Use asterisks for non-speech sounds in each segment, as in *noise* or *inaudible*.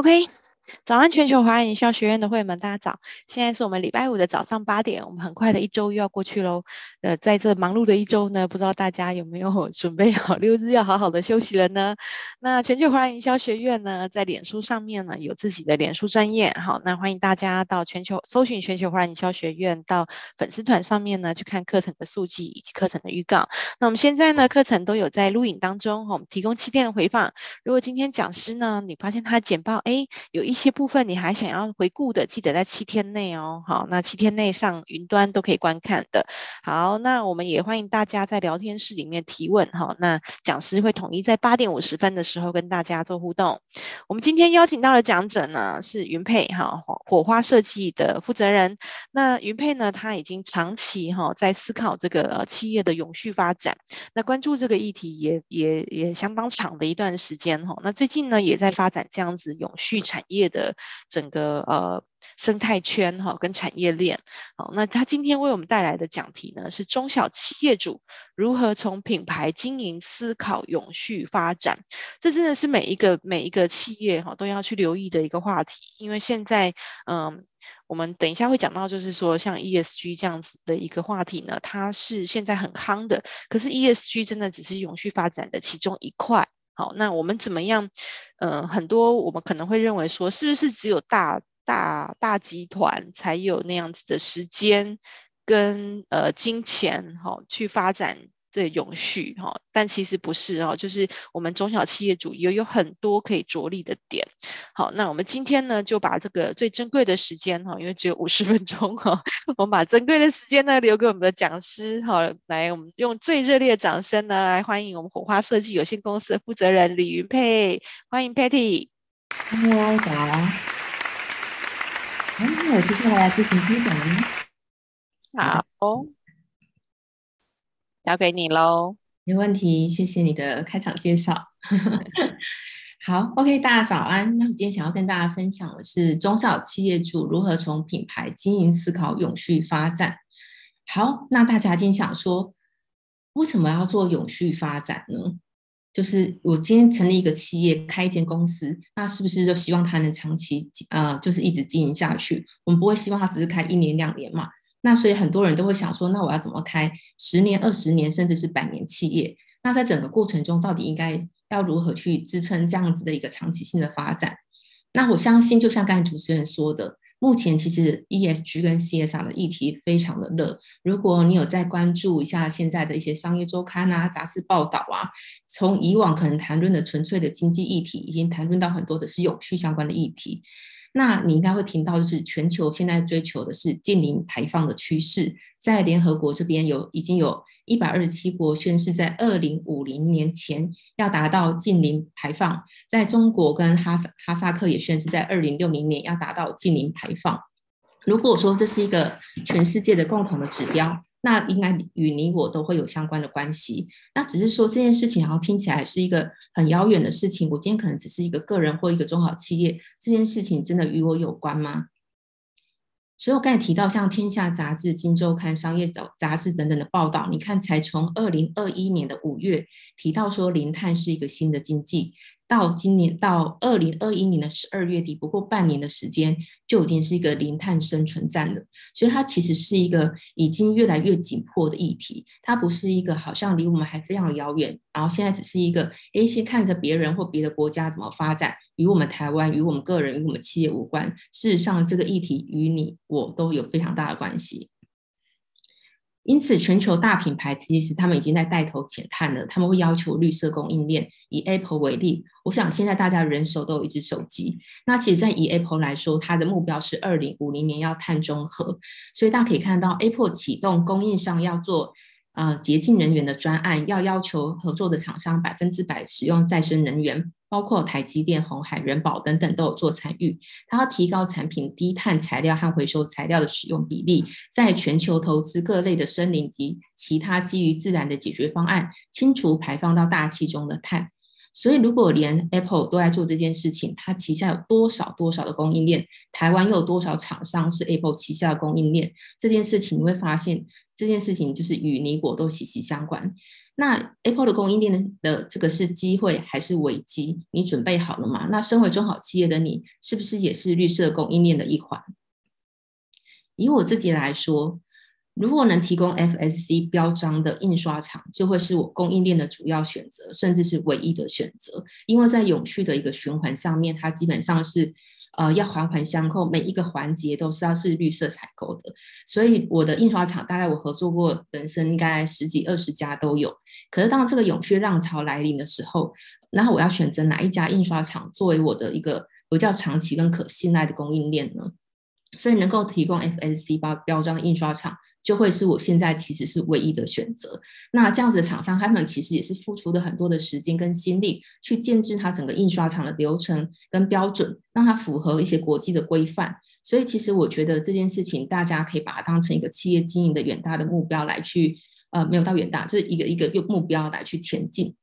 Okay? 早安，全球华人营销学院的会员们，大家早！现在是我们礼拜五的早上八点，我们很快的一周又要过去喽。呃，在这忙碌的一周呢，不知道大家有没有 *laughs* 准备好六日要好好的休息了呢？那全球华人营销学院呢，在脸书上面呢有自己的脸书专业，好，那欢迎大家到全球搜寻全球华人营销学院，到粉丝团上面呢去看课程的速记以及课程的预告。那我们现在呢课程都有在录影当中，我们提供七天的回放。如果今天讲师呢，你发现他简报哎有一些些。部分你还想要回顾的，记得在七天内哦。好，那七天内上云端都可以观看的。好，那我们也欢迎大家在聊天室里面提问哈。那讲师会统一在八点五十分的时候跟大家做互动。我们今天邀请到的讲者呢是云佩哈火花设计的负责人。那云佩呢，他已经长期哈在思考这个企业的永续发展，那关注这个议题也也也相当长的一段时间哈。那最近呢也在发展这样子永续产业的。整个呃生态圈哈跟产业链，好，那他今天为我们带来的讲题呢是中小企业主如何从品牌经营思考永续发展，这真的是每一个每一个企业哈都要去留意的一个话题，因为现在嗯，我们等一下会讲到，就是说像 ESG 这样子的一个话题呢，它是现在很夯的，可是 ESG 真的只是永续发展的其中一块。好，那我们怎么样？呃，很多我们可能会认为说，是不是只有大大大集团才有那样子的时间跟呃金钱，好去发展？这永续哈，但其实不是哦，就是我们中小企业主也有很多可以着力的点。好，那我们今天呢，就把这个最珍贵的时间哈，因为只有五十分钟哈，我们把珍贵的时间呢留给我们的讲师哈，来，我们用最热烈的掌声呢来欢迎我们火花设计有限公司的负责人李云佩，欢迎 Patty。Hello，早。那我接下来进行分享呢。好。交给你喽，没问题，谢谢你的开场介绍。*laughs* 好，OK，大家早安。那我今天想要跟大家分享的是中小企业主如何从品牌经营思考永续发展。好，那大家今天想说，为什么要做永续发展呢？就是我今天成立一个企业，开一间公司，那是不是就希望它能长期呃，就是一直经营下去？我们不会希望它只是开一年两年嘛。那所以很多人都会想说，那我要怎么开十年、二十年，甚至是百年企业？那在整个过程中，到底应该要如何去支撑这样子的一个长期性的发展？那我相信，就像刚才主持人说的，目前其实 ESG 跟 CSR 的议题非常的热。如果你有在关注一下现在的一些商业周刊啊、杂志报道啊，从以往可能谈论的纯粹的经济议题，已经谈论到很多的是永续相关的议题。那你应该会听到，就是全球现在追求的是净零排放的趋势，在联合国这边有已经有一百二十七国宣誓，在二零五零年前要达到净零排放，在中国跟哈萨哈萨克也宣誓，在二零六零年要达到净零排放。如果说这是一个全世界的共同的指标。那应该与你我都会有相关的关系。那只是说这件事情好像听起来是一个很遥远的事情。我今天可能只是一个个人或一个中小企业，这件事情真的与我有关吗？所以我刚才提到像《天下杂志》《金周刊》《商业杂杂志》等等的报道，你看才从二零二一年的五月提到说零碳是一个新的经济。到今年到二零二一年的十二月底，不过半年的时间就已经是一个零碳生存战了。所以它其实是一个已经越来越紧迫的议题，它不是一个好像离我们还非常遥远，然后现在只是一个诶，先看着别人或别的国家怎么发展，与我们台湾、与我们个人、与我们企业无关。事实上，这个议题与你我都有非常大的关系。因此，全球大品牌其实他们已经在带头减碳了。他们会要求绿色供应链。以 Apple 为例，我想现在大家人手都有一只手机。那其实，在以 Apple 来说，它的目标是二零五零年要碳中和。所以大家可以看到，Apple 启动供应商要做呃洁净能源的专案，要要求合作的厂商百分之百使用再生能源。包括台积电、红海、人保等等都有做参与，它要提高产品低碳材料和回收材料的使用比例，在全球投资各类的森林及其他基于自然的解决方案，清除排放到大气中的碳。所以，如果连 Apple 都在做这件事情，它旗下有多少多少的供应链？台湾又有多少厂商是 Apple 旗下的供应链？这件事情你会发现，这件事情就是与你我都息息相关。那 Apple 的供应链的的这个是机会还是危机？你准备好了吗？那身为中好企业的你，是不是也是绿色供应链的一环？以我自己来说，如果能提供 FSC 标章的印刷厂，就会是我供应链的主要选择，甚至是唯一的选择。因为在永续的一个循环上面，它基本上是。呃，要环环相扣，每一个环节都是要是绿色采购的。所以我的印刷厂大概我合作过，人生应该十几二十家都有。可是当这个永续浪潮来临的时候，那我要选择哪一家印刷厂作为我的一个比较长期跟可信赖的供应链呢？所以能够提供 FSC 包标章印刷厂。就会是我现在其实是唯一的选择。那这样子的厂商，他们其实也是付出了很多的时间跟心力，去建置它整个印刷厂的流程跟标准，让它符合一些国际的规范。所以，其实我觉得这件事情，大家可以把它当成一个企业经营的远大的目标来去，呃，没有到远大，就是一个一个目标来去前进。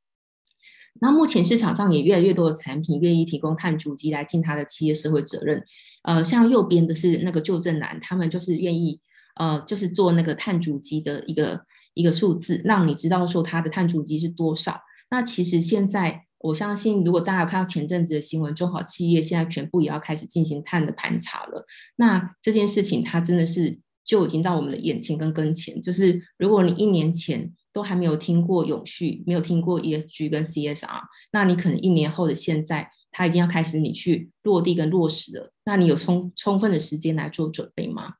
那目前市场上也越来越多的产品愿意提供碳足迹来尽它的企业社会责任。呃，像右边的是那个旧振南，他们就是愿意。呃，就是做那个碳足迹的一个一个数字，让你知道说它的碳足迹是多少。那其实现在我相信，如果大家有看到前阵子的新闻，中好企业现在全部也要开始进行碳的盘查了。那这件事情它真的是就已经到我们的眼前跟跟前。就是如果你一年前都还没有听过永续，没有听过 ESG 跟 CSR，那你可能一年后的现在，它已经要开始你去落地跟落实了。那你有充充分的时间来做准备吗？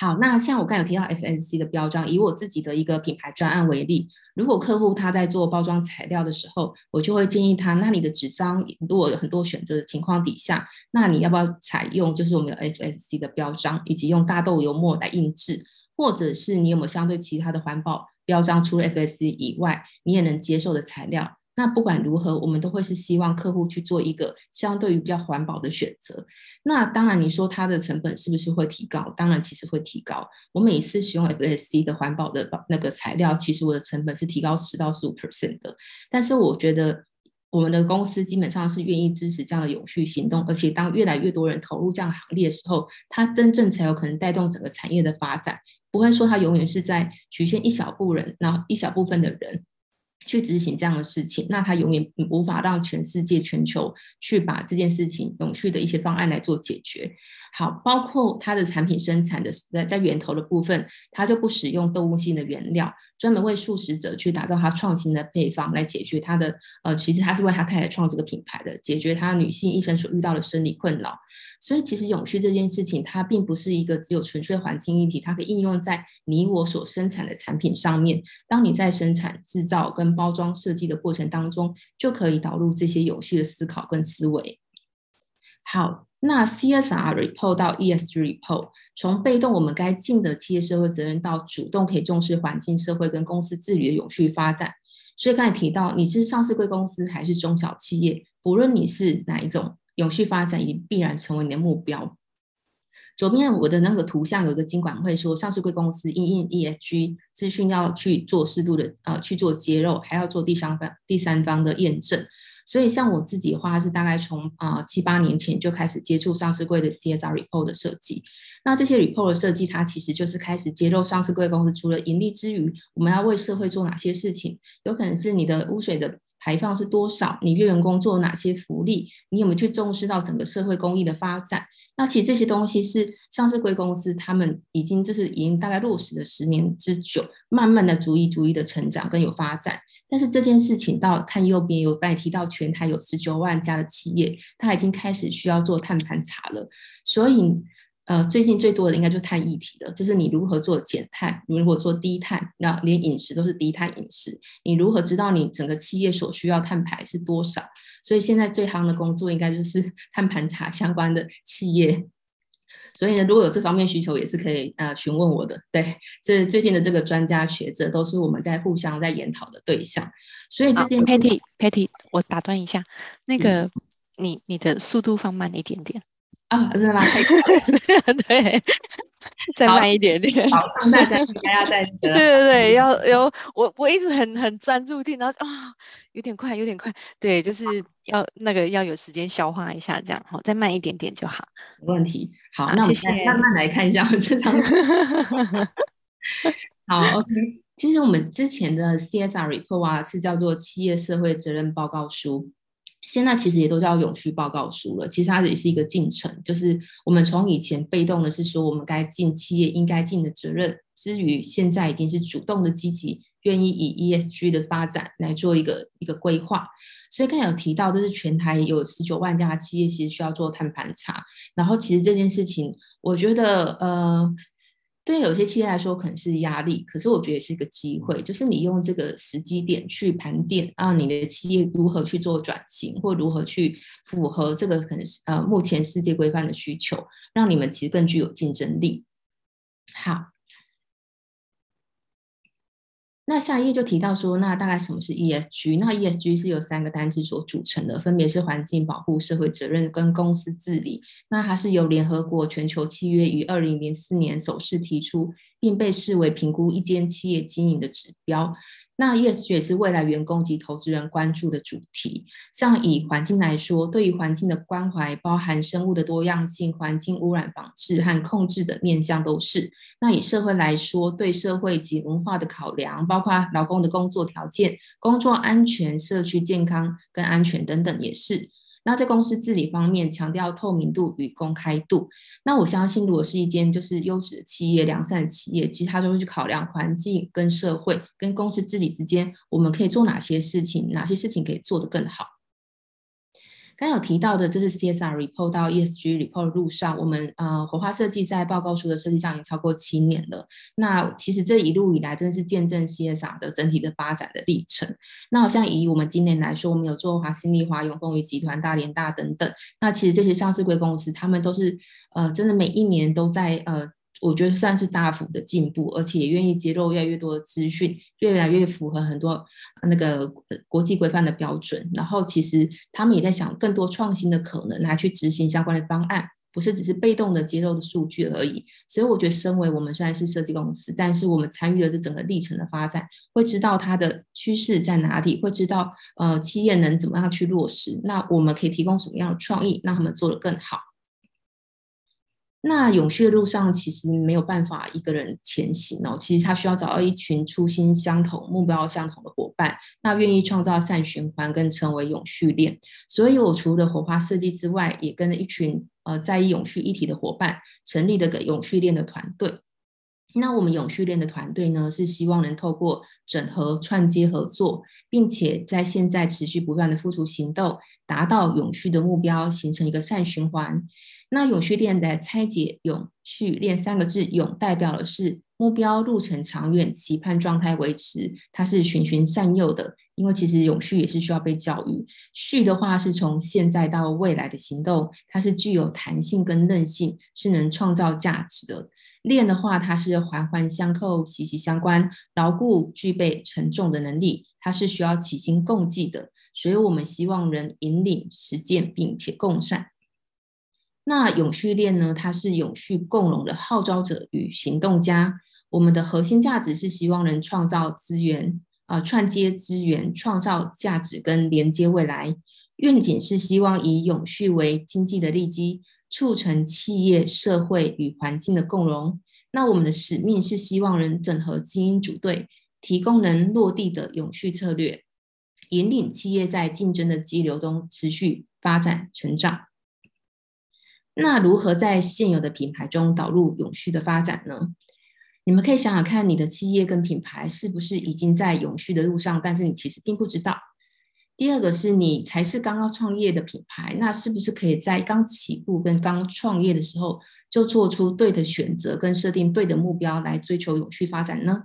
好，那像我刚有提到 FSC 的标章，以我自己的一个品牌专案为例，如果客户他在做包装材料的时候，我就会建议他，那你的纸张如果有很多选择的情况底下，那你要不要采用就是我们有 FSC 的标章，以及用大豆油墨来印制，或者是你有没有相对其他的环保标章，除了 FSC 以外，你也能接受的材料？那不管如何，我们都会是希望客户去做一个相对于比较环保的选择。那当然，你说它的成本是不是会提高？当然，其实会提高。我每一次使用 FSC 的环保的那个材料，其实我的成本是提高十到十五 percent 的。但是我觉得我们的公司基本上是愿意支持这样的永续行动，而且当越来越多人投入这样行列的时候，它真正才有可能带动整个产业的发展。不会说它永远是在局限一小部人，然后一小部分的人。去执行这样的事情，那他永远无法让全世界、全球去把这件事情永续的一些方案来做解决。好，包括它的产品生产的在在源头的部分，它就不使用动物性的原料。专门为素食者去打造它创新的配方，来解决它的呃，其实它是为他太太创这个品牌的，解决他女性一生所遇到的生理困扰。所以，其实永续这件事情，它并不是一个只有纯粹环境议题，它可以应用在你我所生产的产品上面。当你在生产、制造跟包装设计的过程当中，就可以导入这些永续的思考跟思维。好。那 CSR report 到 ESG report，从被动我们该尽的企业社会责任，到主动可以重视环境、社会跟公司治理的永续发展。所以刚才提到，你是上市贵公司还是中小企业，不论你是哪一种，永续发展也必然成为你的目标。左边我的那个图像有一个经管会说，上市贵公司因应 ESG 资讯要去做适度的呃去做揭露，还要做第三方第三方的验证。所以，像我自己的话，是大概从啊七八年前就开始接触上市柜的 CSR report 的设计。那这些 report 的设计，它其实就是开始揭露上市柜公司除了盈利之余，我们要为社会做哪些事情？有可能是你的污水的排放是多少？你月员工做哪些福利？你有没有去重视到整个社会公益的发展？那其实这些东西是上市柜公司他们已经就是已经大概落实了十年之久，慢慢的逐一逐一的成长跟有发展。但是这件事情到看右边有刚才提到，全台有十九万家的企业，它已经开始需要做碳盘查了。所以，呃，最近最多的应该就是碳议题了，就是你如何做减碳，你如何做低碳，那连饮食都是低碳饮食，你如何知道你整个企业所需要碳排是多少？所以现在最夯的工作应该就是 *laughs* 碳盘查相关的企业。所以呢，如果有这方面需求，也是可以呃询问我的。对，这最近的这个专家学者都是我们在互相在研讨的对象。所以这件 Patty Patty，我打断一下，那个、嗯、你你的速度放慢一点点啊，真的吗？*laughs* 对，再慢一点点。好，大家应该要再 *laughs* 对对对，要要我我一直很很专注听，然后啊。有点快，有点快，对，就是要那个要有时间消化一下，这样好，再慢一点点就好。没问题，好，那我们慢慢来看一下这张。*laughs* 好，OK，其实我们之前的 CSR report 啊，是叫做企业社会责任报告书，现在其实也都叫永续报告书了。其实它也是一个进程，就是我们从以前被动的是说我们该尽企业应该尽的责任，之余现在已经是主动的积极，愿意以 ESG 的发展来做一个一个规划。所以刚才有提到，就是全台有十九万家企业其实需要做碳盘查，然后其实这件事情，我觉得呃。对有些企业来说可能是压力，可是我觉得是一个机会，就是你用这个时机点去盘点啊，你的企业如何去做转型，或如何去符合这个可能是呃目前世界规范的需求，让你们其实更具有竞争力。好。那下一页就提到说，那大概什么是 ESG？那 ESG 是由三个单字所组成的，分别是环境保护、社会责任跟公司治理。那它是由联合国全球契约于二零零四年首次提出，并被视为评估一间企业经营的指标。那 ESG 也是未来员工及投资人关注的主题。像以环境来说，对于环境的关怀，包含生物的多样性、环境污染防治和控制的面向都是。那以社会来说，对社会及文化的考量，包括劳工的工作条件、工作安全、社区健康跟安全等等，也是。那在公司治理方面，强调透明度与公开度。那我相信，如果是一间就是优质的企业、良善的企业，其实它都会去考量环境跟社会跟公司治理之间，我们可以做哪些事情，哪些事情可以做得更好。刚有提到的，这是 CSR report 到 ESG report 的路上，我们呃火花设计在报告书的设计上已经超过七年了。那其实这一路以来，真的是见证 CSR 的整体的发展的历程。那好像以我们今年来说，我们有做华新丽华永丰余集团、大连大等等。那其实这些上市柜公司，他们都是呃真的每一年都在呃。我觉得算是大幅的进步，而且也愿意接受越来越多的资讯，越来越符合很多那个国际规范的标准。然后，其实他们也在想更多创新的可能来去执行相关的方案，不是只是被动的接受的数据而已。所以，我觉得身为我们虽然是设计公司，但是我们参与了这整个历程的发展，会知道它的趋势在哪里，会知道呃企业能怎么样去落实，那我们可以提供什么样的创意，让他们做得更好。那永续的路上其实没有办法一个人前行哦，其实他需要找到一群初心相同、目标相同的伙伴，那愿意创造善循环跟成为永续链。所以我除了火花设计之外，也跟了一群呃在意永续议题的伙伴，成立了个永续链的团队。那我们永续链的团队呢，是希望能透过整合串接合作，并且在现在持续不断的付出行动，达到永续的目标，形成一个善循环。那永续链的拆解“永续链”三个字，“永”代表的是目标路程长远，期盼状态维持，它是循循善诱的。因为其实永续也是需要被教育。续的话是从现在到未来的行动，它是具有弹性跟韧性，是能创造价值的。链的话，它是环环相扣、息息相关，牢固具备承重的能力，它是需要齐心共济的。所以我们希望能引领实践，并且共善。那永续链呢？它是永续共荣的号召者与行动家。我们的核心价值是希望能创造资源，啊、串接资源，创造价值跟连接未来。愿景是希望以永续为经济的利基，促成企业、社会与环境的共荣。那我们的使命是希望能整合精英组队，提供能落地的永续策略，引领企业在竞争的激流中持续发展成长。那如何在现有的品牌中导入永续的发展呢？你们可以想想看，你的企业跟品牌是不是已经在永续的路上，但是你其实并不知道。第二个是你才是刚刚创业的品牌，那是不是可以在刚起步跟刚创业的时候就做出对的选择，跟设定对的目标来追求永续发展呢？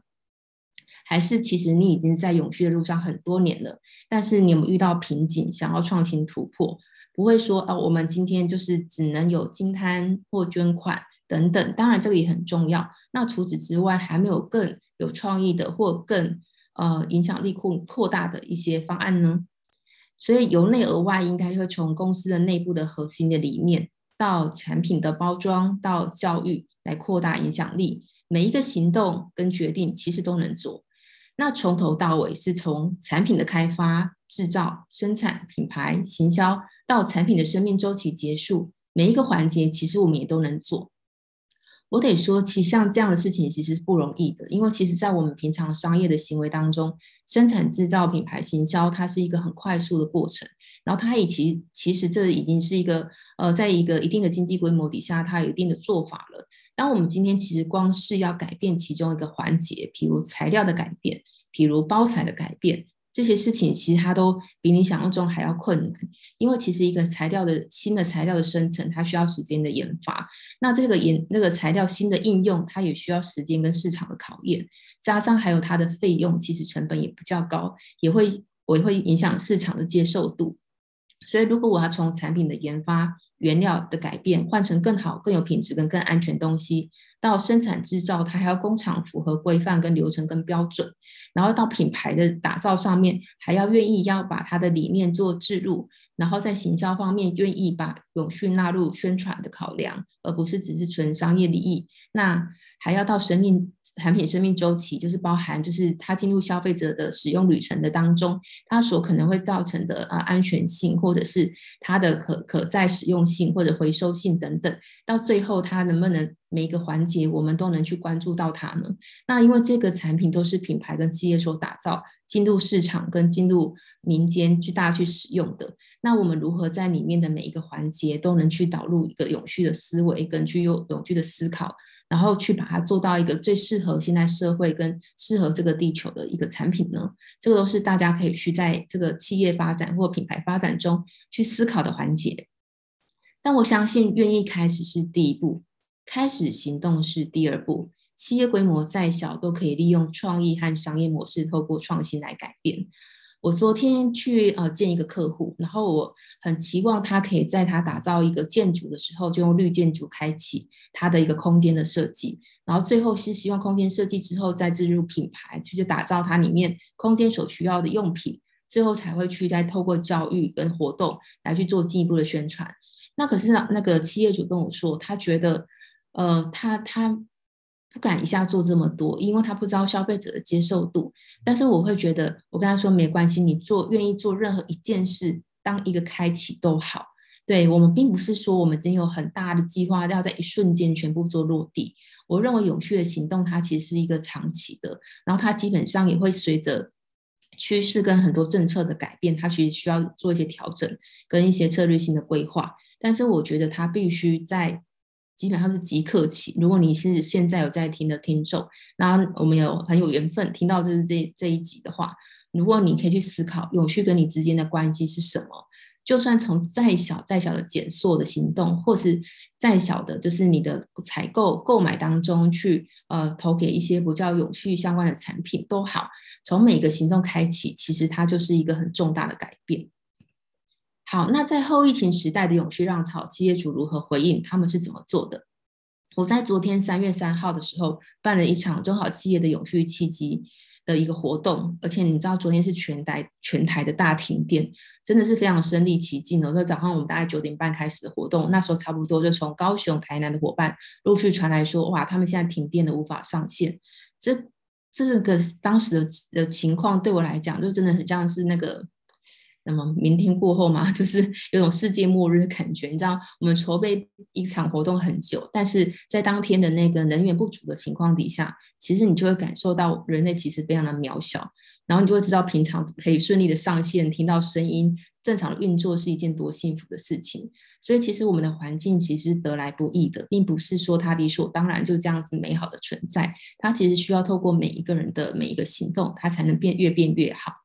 还是其实你已经在永续的路上很多年了，但是你有没有遇到瓶颈，想要创新突破？不会说啊，我们今天就是只能有金摊或捐款等等，当然这个也很重要。那除此之外，还没有更有创意的或更呃影响力扩扩大的一些方案呢？所以由内而外，应该会从公司的内部的核心的理念，到产品的包装，到教育来扩大影响力。每一个行动跟决定其实都能做。那从头到尾是从产品的开发、制造、生产、品牌、行销。到产品的生命周期结束，每一个环节其实我们也都能做。我得说，其实像这样的事情其实是不容易的，因为其实，在我们平常商业的行为当中，生产制造、品牌行销，它是一个很快速的过程。然后，它也其其实这已经是一个呃，在一个一定的经济规模底下，它有一定的做法了。当我们今天其实光是要改变其中一个环节，譬如材料的改变，譬如包材的改变。这些事情其实它都比你想象中还要困难，因为其实一个材料的新的材料的生成，它需要时间的研发。那这个研那个材料新的应用，它也需要时间跟市场的考验，加上还有它的费用，其实成本也比较高，也会我也会影响市场的接受度。所以如果我要从产品的研发、原料的改变，换成更好、更有品质跟更安全东西。到生产制造，它还要工厂符合规范跟流程跟标准，然后到品牌的打造上面，还要愿意要把它的理念做置入，然后在行销方面愿意把永续纳入宣传的考量，而不是只是纯商业利益。那还要到生命产品生命周期，就是包含就是它进入消费者的使用旅程的当中，它所可能会造成的啊安全性，或者是它的可可再使用性或者回收性等等，到最后它能不能每一个环节我们都能去关注到它呢？那因为这个产品都是品牌跟企业所打造，进入市场跟进入民间去大家去使用的，那我们如何在里面的每一个环节都能去导入一个永续的思维跟去用永续的思考？然后去把它做到一个最适合现在社会跟适合这个地球的一个产品呢？这个都是大家可以去在这个企业发展或品牌发展中去思考的环节。但我相信，愿意开始是第一步，开始行动是第二步。企业规模再小，都可以利用创意和商业模式，透过创新来改变。我昨天去呃见一个客户，然后我很期望他可以在他打造一个建筑的时候，就用绿建筑开启他的一个空间的设计，然后最后是希望空间设计之后再置入品牌，去打造它里面空间所需要的用品，最后才会去再透过教育跟活动来去做进一步的宣传。那可是那那个企业主跟我说，他觉得呃他他。不敢一下做这么多，因为他不知道消费者的接受度。但是我会觉得，我跟他说没关系，你做愿意做任何一件事，当一个开启都好。对，我们并不是说我们真有很大的计划要在一瞬间全部做落地。我认为永续的行动它其实是一个长期的，然后它基本上也会随着趋势跟很多政策的改变，它其实需要做一些调整跟一些策略性的规划。但是我觉得它必须在。基本上是即刻起。如果你是现在有在听的听众，那我们有很有缘分听到这是这这一集的话，如果你可以去思考永续跟你之间的关系是什么，就算从再小再小的减塑的行动，或是再小的，就是你的采购购买当中去呃投给一些不叫永续相关的产品都好，从每个行动开启，其实它就是一个很重大的改变。好，那在后疫情时代的永续浪潮，企业主如何回应？他们是怎么做的？我在昨天三月三号的时候办了一场中小企业的永续契机的一个活动，而且你知道昨天是全台全台的大停电，真的是非常身临其境的。说早上我们大概九点半开始的活动，那时候差不多就从高雄、台南的伙伴陆续传来说，哇，他们现在停电的无法上线。这这个当时的的情况对我来讲，就真的很像是那个。那么明天过后嘛，*laughs* 就是有种世界末日的感觉。你知道，我们筹备一场活动很久，但是在当天的那个能源不足的情况底下，其实你就会感受到人类其实非常的渺小。然后你就会知道，平常可以顺利的上线、听到声音、正常的运作是一件多幸福的事情。所以，其实我们的环境其实得来不易的，并不是说它理所当然就这样子美好的存在。它其实需要透过每一个人的每一个行动，它才能变越变越好。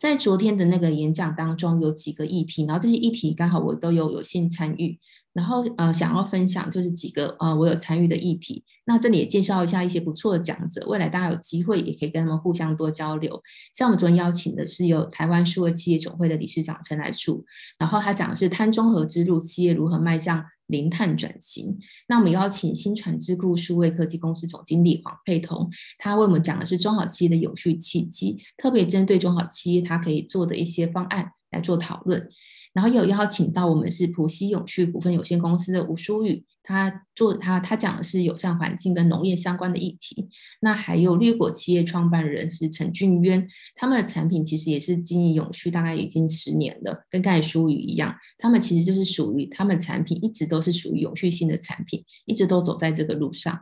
在昨天的那个演讲当中，有几个议题，然后这些议题刚好我都有有幸参与，然后呃想要分享就是几个呃我有参与的议题。那这里也介绍一下一些不错的讲者，未来大家有机会也可以跟他们互相多交流。像我们昨天邀请的是有台湾数位企业总会的理事长陈来柱，然后他讲的是碳中和之路，企业如何迈向。零碳转型，那我们邀请新传智库数位科技公司总经理黄佩彤，他为我们讲的是中小企业的有序契机，特别针对中小企业，他可以做的一些方案来做讨论。然后有邀请到我们是浦西永续股份有限公司的吴淑宇，他做他他讲的是友善环境跟农业相关的议题。那还有绿果企业创办人是陈俊渊，他们的产品其实也是经营永续，大概已经十年了，跟刚才淑宇一样，他们其实就是属于他们产品一直都是属于永续性的产品，一直都走在这个路上。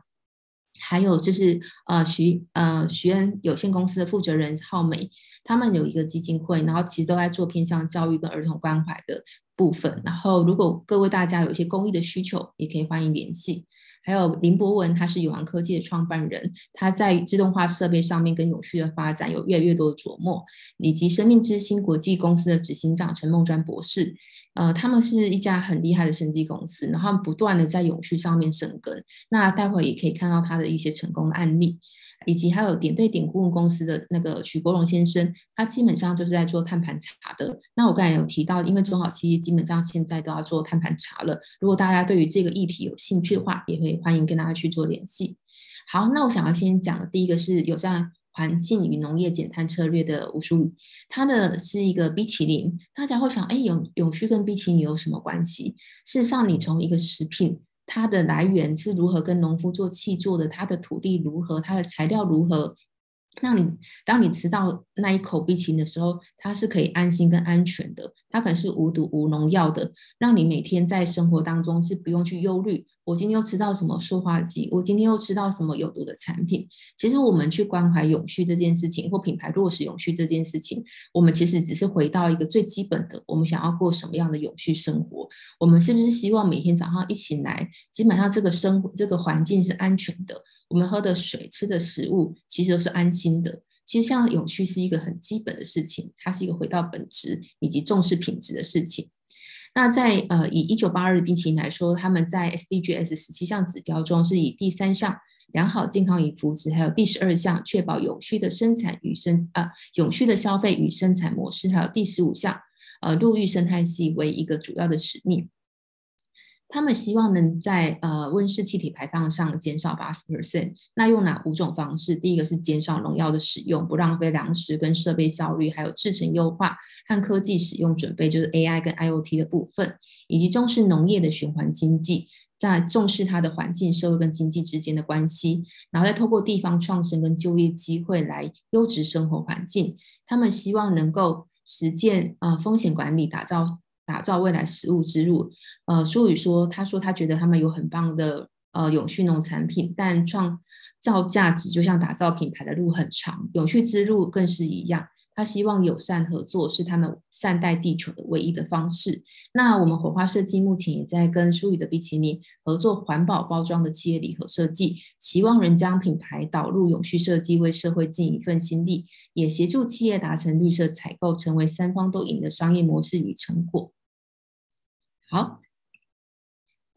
还有就是呃徐呃徐恩有限公司的负责人浩美，他们有一个基金会，然后其实都在做偏向教育跟儿童关怀的部分。然后如果各位大家有一些公益的需求，也可以欢迎联系。还有林博文，他是永航科技的创办人，他在自动化设备上面跟永续的发展有越来越多的琢磨，以及生命之星国际公司的执行长陈梦专博士，呃，他们是一家很厉害的生技公司，然后不断的在永续上面生根。那待会也可以看到他的一些成功的案例。以及还有点对点顾问公司的那个许国荣先生，他基本上就是在做碳盘查的。那我刚才有提到，因为中小企业基本上现在都要做碳盘查了。如果大家对于这个议题有兴趣的话，也会欢迎跟大家去做联系。好，那我想要先讲的第一个是有这样环境与农业减碳策略的吴淑宇，他的是一个冰淇淋。大家会想，哎，永永续跟冰淇淋有什么关系？事实上，你从一个食品。它的来源是如何跟农夫做契作的？它的土地如何？它的材料如何？让你当你吃到那一口冰淇淋的时候，它是可以安心跟安全的。它可能是无毒无农药的，让你每天在生活当中是不用去忧虑。我今天又吃到什么塑化剂？我今天又吃到什么有毒的产品？其实我们去关怀永续这件事情，或品牌落实永续这件事情，我们其实只是回到一个最基本的：我们想要过什么样的永续生活？我们是不是希望每天早上一起来，基本上这个生活这个环境是安全的？我们喝的水、吃的食物，其实都是安心的。其实，像永续是一个很基本的事情，它是一个回到本质以及重视品质的事情。那在呃，以一九八二冰淇淋来说，他们在 SDGs 十七项指标中，是以第三项良好健康与福祉，还有第十二项确保永续的生产与生啊、呃、永续的消费与生产模式，还有第十五项呃陆域生态系为一个主要的使命。他们希望能在呃温室气体排放上减少八十 percent。那用哪五种方式？第一个是减少农药的使用，不浪费粮食跟设备效率，还有制成优化和科技使用准备，就是 AI 跟 IoT 的部分，以及重视农业的循环经济，在重视它的环境、社会跟经济之间的关系，然后再透过地方创生跟就业机会来优质生活环境。他们希望能够实践啊、呃、风险管理，打造。打造未来食物之路。呃，淑宇说，他说他觉得他们有很棒的呃永续农产品，但创造价值就像打造品牌的路很长，永续之路更是一样。他希望友善合作是他们善待地球的唯一的方式。那我们火花设计目前也在跟淑宇的冰淇淋合作环保包装的企业礼盒设计，期望能将品牌导入永续设计，为社会尽一份心力，也协助企业达成绿色采购，成为三方都赢的商业模式与成果。好，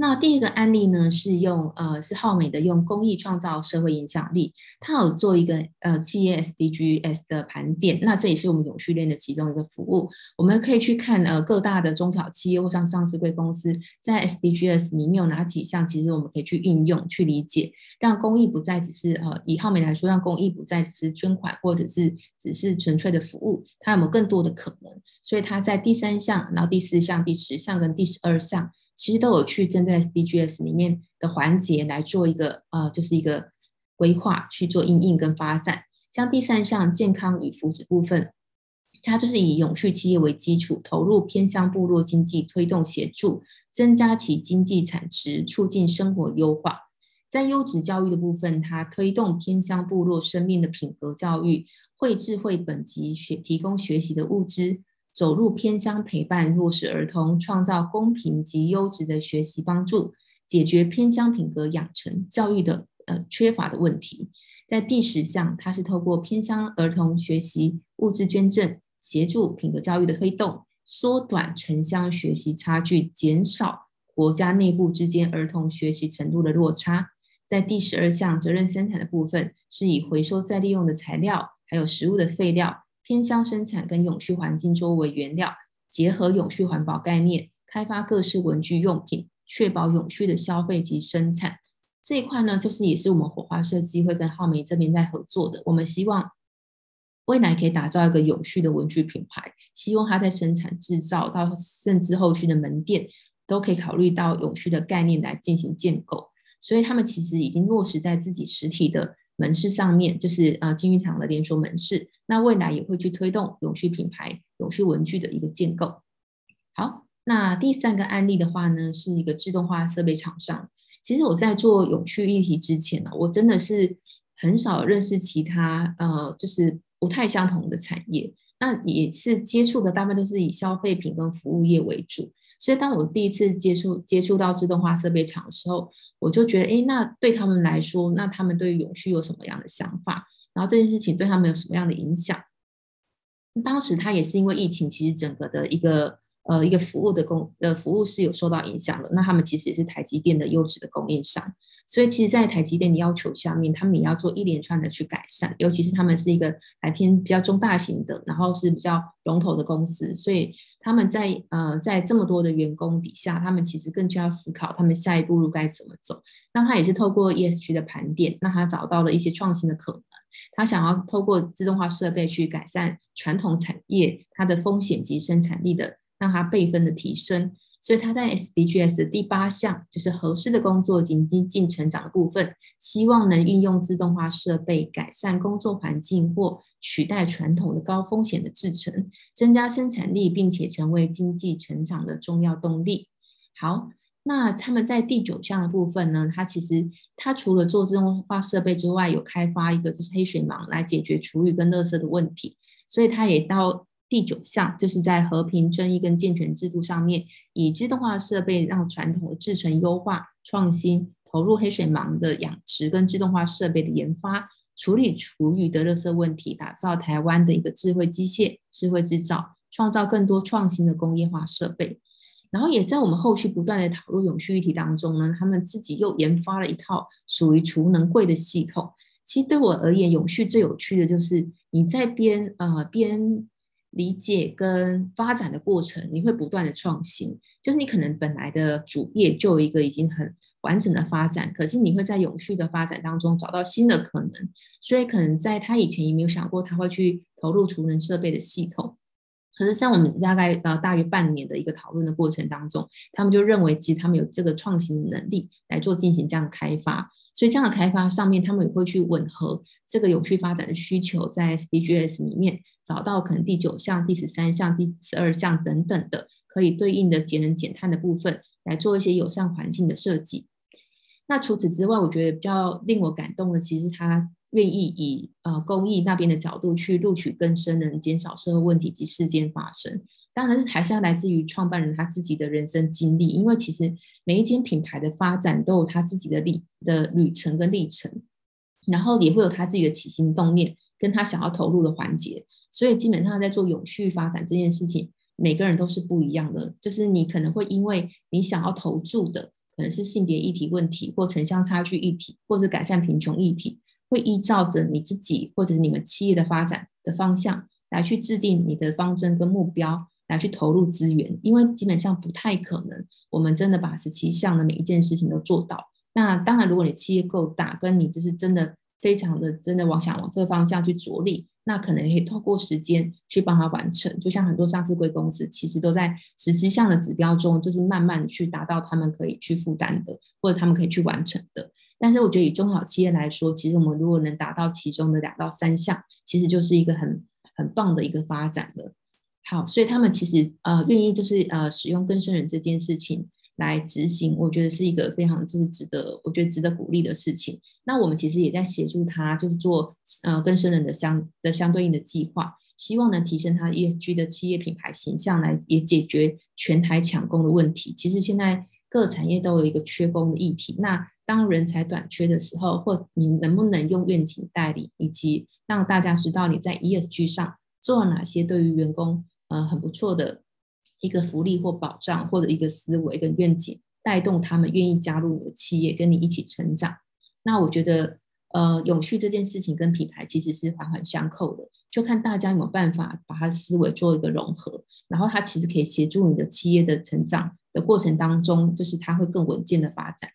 那第一个案例呢，是用呃是浩美的用公益创造社会影响力，他有做一个呃企业 SDGs 的盘点，那这也是我们永续链的其中一个服务，我们可以去看呃各大的中小企业或上上市贵公司在 SDGs 里面有哪几项，其实我们可以去运用去理解，让公益不再只是呃以浩美来说，让公益不再只是捐款或者是只是纯粹的服务，它有没有更多的可能？所以它在第三项、然后第四项、第十项跟第十二项，其实都有去针对 SDGs 里面的环节来做一个呃，就是一个规划去做应应跟发展。像第三项健康与福祉部分，它就是以永续企业为基础，投入偏乡部落经济，推动协助增加其经济产值，促进生活优化。在优质教育的部分，它推动偏乡部落生命的品格教育，绘制绘本及学提供学习的物资。走入偏乡陪伴弱势儿童，创造公平及优质的学习帮助，解决偏乡品格养成教育的呃缺乏的问题。在第十项，它是透过偏乡儿童学习物质捐赠，协助品格教育的推动，缩短城乡学习差距，减少国家内部之间儿童学习程度的落差。在第十二项责任生产的部分，是以回收再利用的材料，还有食物的废料。偏乡生产跟永续环境作为原料，结合永续环保概念，开发各式文具用品，确保永续的消费及生产。这一块呢，就是也是我们火花设计会跟浩美这边在合作的。我们希望未来可以打造一个永续的文具品牌，希望它在生产制造到甚至后续的门店都可以考虑到永续的概念来进行建构。所以他们其实已经落实在自己实体的门市上面，就是呃金玉堂的连锁门市。那未来也会去推动永续品牌、永续文具的一个建构。好，那第三个案例的话呢，是一个自动化设备厂商。其实我在做永续议题之前呢，我真的是很少认识其他呃，就是不太相同的产业。那也是接触的大部分都是以消费品跟服务业为主。所以当我第一次接触接触到自动化设备厂的时候，我就觉得，诶，那对他们来说，那他们对于永续有什么样的想法？然后这件事情对他们有什么样的影响？当时他也是因为疫情，其实整个的一个呃一个服务的供呃服务是有受到影响的。那他们其实也是台积电的优质的供应商，所以其实，在台积电的要求下面，他们也要做一连串的去改善。尤其是他们是一个还偏比较中大型的，然后是比较龙头的公司，所以他们在呃在这么多的员工底下，他们其实更需要思考他们下一步路该怎么走。那他也是透过 ESG 的盘点，那他找到了一些创新的可能。他想要透过自动化设备去改善传统产业它的风险及生产力的，让它备份的提升。所以他在 SDGs 的第八项就是合适的工作及经济成长的部分，希望能运用自动化设备改善工作环境或取代传统的高风险的制程，增加生产力，并且成为经济成长的重要动力。好。那他们在第九项的部分呢，它其实它除了做自动化设备之外，有开发一个就是黑水盲来解决厨余跟垃圾的问题，所以它也到第九项，就是在和平正义跟健全制度上面，以自动化设备让传统的制程优化创新，投入黑水盲的养殖跟自动化设备的研发，处理厨余的垃圾问题，打造台湾的一个智慧机械、智慧制造，创造更多创新的工业化设备。然后也在我们后续不断的讨论永续议题当中呢，他们自己又研发了一套属于储能柜的系统。其实对我而言，永续最有趣的就是你在边呃边理解跟发展的过程，你会不断的创新。就是你可能本来的主业就有一个已经很完整的发展，可是你会在永续的发展当中找到新的可能。所以可能在他以前也没有想过他会去投入储能设备的系统。可是，在我们大概呃大约半年的一个讨论的过程当中，他们就认为，其实他们有这个创新的能力来做进行这样的开发。所以，这样的开发上面，他们也会去吻合这个永续发展的需求，在 SDGs 里面找到可能第九项、第十三项、第十二项等等的可以对应的节能减碳的部分，来做一些友善环境的设计。那除此之外，我觉得比较令我感动的，其实他。愿意以呃公益那边的角度去录取更生人，减少社会问题及事件发生。当然，还是要来自于创办人他自己的人生经历，因为其实每一间品牌的发展都有他自己的历的旅程跟历程，然后也会有他自己的起心动念跟他想要投入的环节。所以基本上在做永续发展这件事情，每个人都是不一样的。就是你可能会因为你想要投注的可能是性别议题问题，或城乡差距议题，或者改善贫穷议题。会依照着你自己或者你们企业的发展的方向来去制定你的方针跟目标，来去投入资源，因为基本上不太可能，我们真的把十七项的每一件事情都做到。那当然，如果你企业够大，跟你就是真的非常的真的往想往这个方向去着力，那可能可以透过时间去帮他完成。就像很多上市贵公司，其实都在十七项的指标中，就是慢慢去达到他们可以去负担的，或者他们可以去完成的。但是我觉得以中小企业来说，其实我们如果能达到其中的两到三项，其实就是一个很很棒的一个发展了。好，所以他们其实呃愿意就是呃使用更生人这件事情来执行，我觉得是一个非常就是值得我觉得值得鼓励的事情。那我们其实也在协助他，就是做呃更生人的相的相对应的计划，希望能提升他 ESG 的企业品牌形象，来也解决全台抢工的问题。其实现在各产业都有一个缺工的议题，那当人才短缺的时候，或你能不能用愿景代理，以及让大家知道你在 ESG 上做了哪些对于员工呃很不错的一个福利或保障，或者一个思维跟愿景，带动他们愿意加入你的企业，跟你一起成长。那我觉得呃永续这件事情跟品牌其实是环环相扣的，就看大家有没有办法把它思维做一个融合，然后它其实可以协助你的企业的成长的过程当中，就是它会更稳健的发展。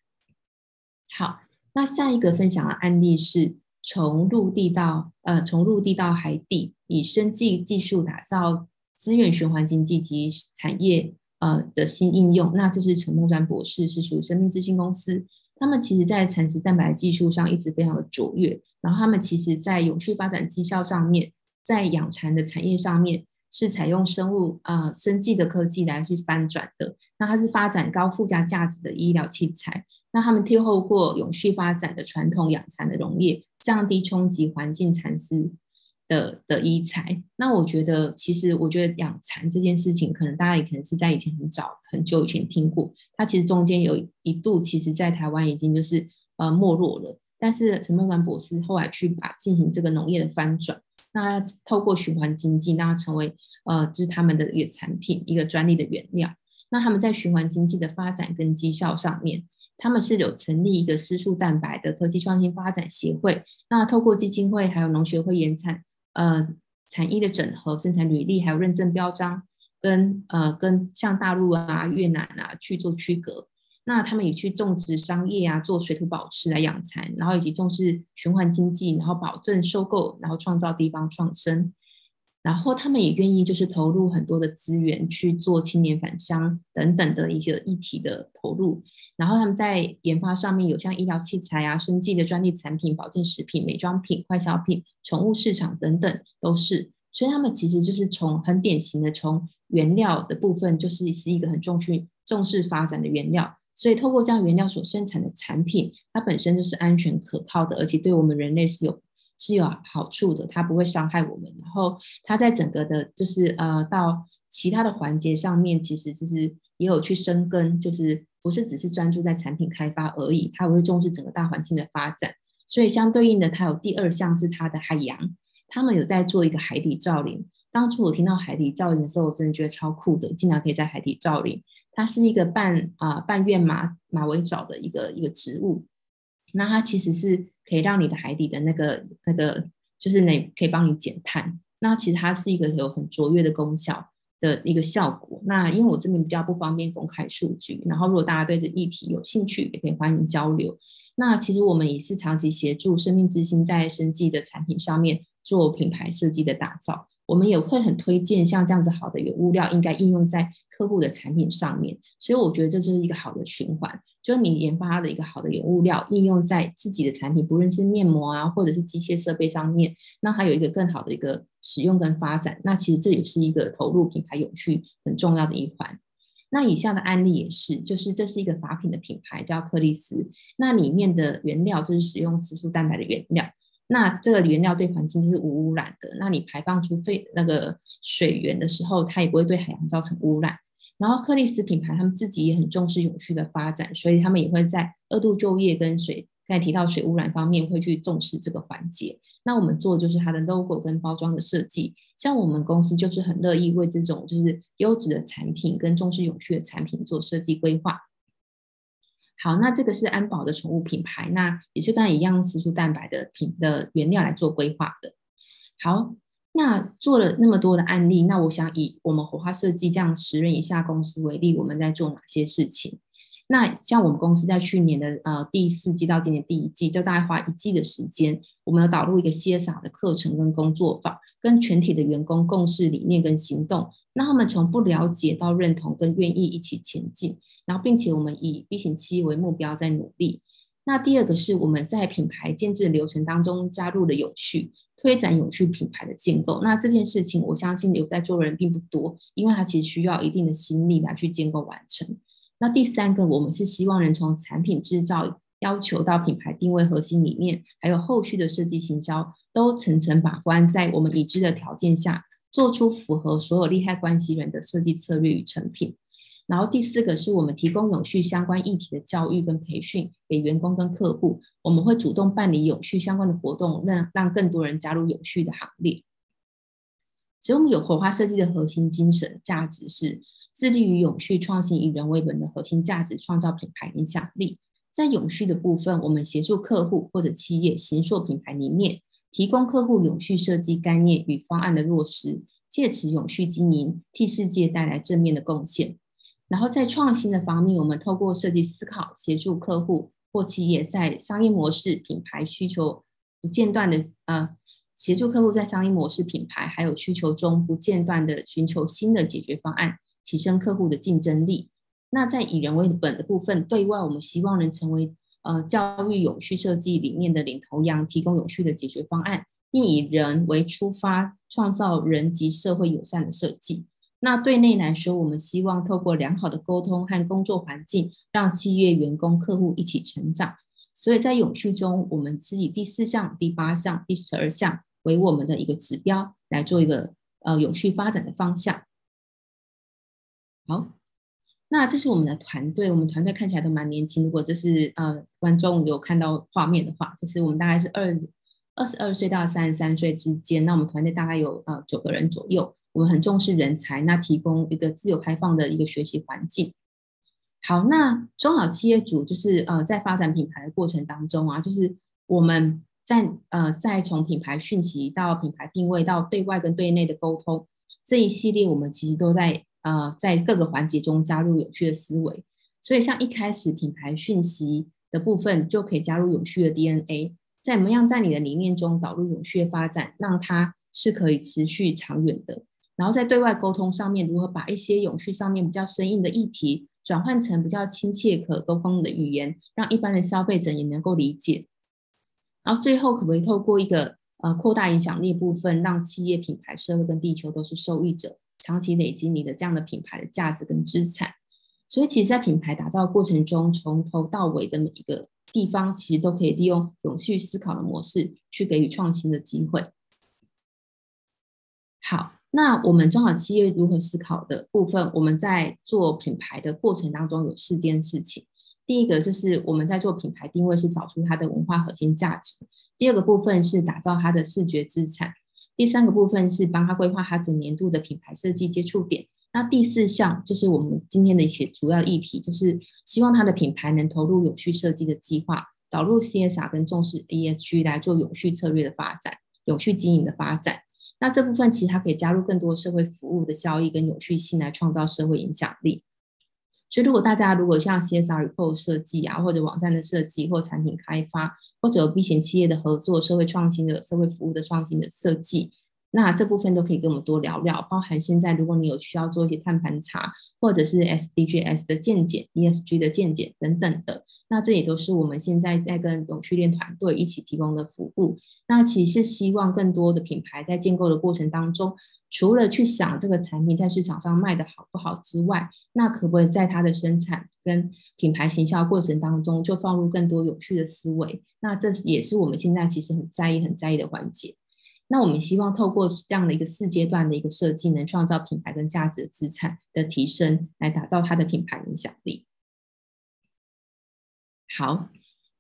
好，那下一个分享的案例是从陆地到呃从陆地到海底，以生技技术打造资源循环经济及产业呃的新应用。那这是陈梦专博士，是属于生命之星公司。他们其实在蚕食蛋白技术上一直非常的卓越，然后他们其实在永续发展绩效上面，在养蚕的产业上面。是采用生物呃生技的科技来去翻转的，那它是发展高附加价值的医疗器材。那他们贴后过永续发展的传统养蚕的农业，降低冲击环境蚕丝的的医材。那我觉得，其实我觉得养蚕这件事情，可能大家也可能是在以前很早很久以前听过。它其实中间有一度，其实在台湾已经就是呃没落了。但是陈孟关博士后来去把进行这个农业的翻转。那透过循环经济，让它成为呃，就是他们的一个产品，一个专利的原料。那他们在循环经济的发展跟绩效上面，他们是有成立一个丝树蛋白的科技创新发展协会。那透过基金会还有农学会研产呃产业的整合、生产履历还有认证标章，跟呃跟像大陆啊、越南啊去做区隔。那他们也去种植商业啊，做水土保持来养蚕，然后以及重视循环经济，然后保证收购，然后创造地方创生，然后他们也愿意就是投入很多的资源去做青年返乡等等的一个议题的投入，然后他们在研发上面有像医疗器材啊、生技的专利产品、保健食品、美妆品、快消品、宠物市场等等都是，所以他们其实就是从很典型的从原料的部分，就是是一个很重视重视发展的原料。所以，透过这样原料所生产的产品，它本身就是安全可靠的，而且对我们人类是有是有好处的，它不会伤害我们。然后，它在整个的，就是呃，到其他的环节上面，其实就是也有去深耕，就是不是只是专注在产品开发而已，它会重视整个大环境的发展。所以，相对应的，它有第二项是它的海洋，他们有在做一个海底造林。当初我听到海底造林的时候，我真的觉得超酷的，竟然可以在海底造林。它是一个半啊、半月马马尾藻的一个一个植物，那它其实是可以让你的海底的那个那个就是那可以帮你减碳，那其实它是一个有很卓越的功效的一个效果。那因为我这边比较不方便公开数据，然后如果大家对这议题有兴趣，也可以欢迎交流。那其实我们也是长期协助生命之星在生技的产品上面做品牌设计的打造，我们也会很推荐像这样子好的原物料应该应用在。客户的产品上面，所以我觉得这是一个好的循环，就是你研发的一个好的原物料，应用在自己的产品，不论是面膜啊，或者是机械设备上面，那它有一个更好的一个使用跟发展。那其实这也是一个投入品牌永续很重要的一环。那以下的案例也是，就是这是一个法品的品牌叫克丽丝，那里面的原料就是使用丝素蛋白的原料，那这个原料对环境就是无污染的。那你排放出废那个水源的时候，它也不会对海洋造成污染。然后克丽斯品牌他们自己也很重视永续的发展，所以他们也会在二度就业跟水，刚才提到水污染方面会去重视这个环节。那我们做就是它的 logo 跟包装的设计，像我们公司就是很乐意为这种就是优质的产品跟重视永续的产品做设计规划。好，那这个是安宝的宠物品牌，那也是刚才一样丝素蛋白的品的原料来做规划的。好。那做了那么多的案例，那我想以我们火花设计这样十人以下公司为例，我们在做哪些事情？那像我们公司在去年的呃第四季到今年第一季，就大概花一季的时间，我们要导入一个 CSR 的课程跟工作坊，跟全体的员工共事理念跟行动，让他们从不了解到认同跟愿意一起前进，然后并且我们以 B 型企业为目标在努力。那第二个是我们在品牌建制流程当中加入了有趣。推展永续品牌的建构，那这件事情我相信有在做的人并不多，因为它其实需要一定的心力来去建构完成。那第三个，我们是希望能从产品制造要求到品牌定位核心理念，还有后续的设计行销，都层层把关，在我们已知的条件下，做出符合所有利害关系人的设计策略与成品。然后第四个是我们提供永续相关议题的教育跟培训给员工跟客户，我们会主动办理永续相关的活动，让让更多人加入永续的行列。所以，我们有火花设计的核心精神价值是致力于永续创新，以人为本的核心价值，创造品牌影响力。在永续的部分，我们协助客户或者企业形塑品牌理念，提供客户永续设计概念与方案的落实，借此永续经营，替世界带来正面的贡献。然后在创新的方面，我们透过设计思考，协助客户或企业在商业模式、品牌需求不间断的呃协助客户在商业模式、品牌还有需求中不间断的寻求新的解决方案，提升客户的竞争力。那在以人为本的部分，对外我们希望能成为呃教育永续设计理念的领头羊，提供永续的解决方案，并以人为出发，创造人及社会友善的设计。那对内来说，我们希望透过良好的沟通和工作环境，让企业员工、客户一起成长。所以在永续中，我们是以第四项、第八项、第十二项为我们的一个指标，来做一个呃永续发展的方向。好，那这是我们的团队，我们团队看起来都蛮年轻。如果这是呃观众有看到画面的话，就是我们大概是二二十二岁到三十三岁之间。那我们团队大概有呃九个人左右。我们很重视人才，那提供一个自由开放的一个学习环境。好，那中小企业主就是呃，在发展品牌的过程当中啊，就是我们在呃，在从品牌讯息到品牌定位到对外跟对内的沟通这一系列，我们其实都在呃，在各个环节中加入有趣的思维。所以，像一开始品牌讯息的部分，就可以加入有趣的 DNA，怎么样在你的理念中导入有趣的发展，让它是可以持续长远的。然后在对外沟通上面，如何把一些永续上面比较生硬的议题，转换成比较亲切可沟通的语言，让一般的消费者也能够理解。然后最后可不可以透过一个呃扩大影响力部分，让企业、品牌、社会跟地球都是受益者，长期累积你的这样的品牌的价值跟资产。所以其实，在品牌打造过程中，从头到尾的每一个地方，其实都可以利用永续思考的模式，去给予创新的机会。好。那我们中小企业如何思考的部分，我们在做品牌的过程当中有四件事情。第一个就是我们在做品牌定位是找出它的文化核心价值；第二个部分是打造它的视觉资产；第三个部分是帮他规划他整年度的品牌设计接触点。那第四项就是我们今天的一些主要议题，就是希望他的品牌能投入永续设计的计划，导入 CSR 跟重视 ESG 来做永续策略的发展、永续经营的发展。那这部分其实它可以加入更多社会服务的效益跟有序性来创造社会影响力。所以，如果大家如果像 CSR report 设计啊，或者网站的设计，或产品开发，或者有 B 型企业的合作、社会创新的社会服务的创新的设计，那这部分都可以跟我们多聊聊。包含现在如果你有需要做一些碳盘查，或者是 SDGs 的见解、ESG 的见解等等的，那这也都是我们现在在跟永续链团队一起提供的服务。那其实希望更多的品牌在建构的过程当中，除了去想这个产品在市场上卖的好不好之外，那可不可以在它的生产跟品牌行销过程当中，就放入更多有趣的思维？那这也是我们现在其实很在意、很在意的环节。那我们希望透过这样的一个四阶段的一个设计，能创造品牌跟价值资产的提升，来打造它的品牌影响力。好。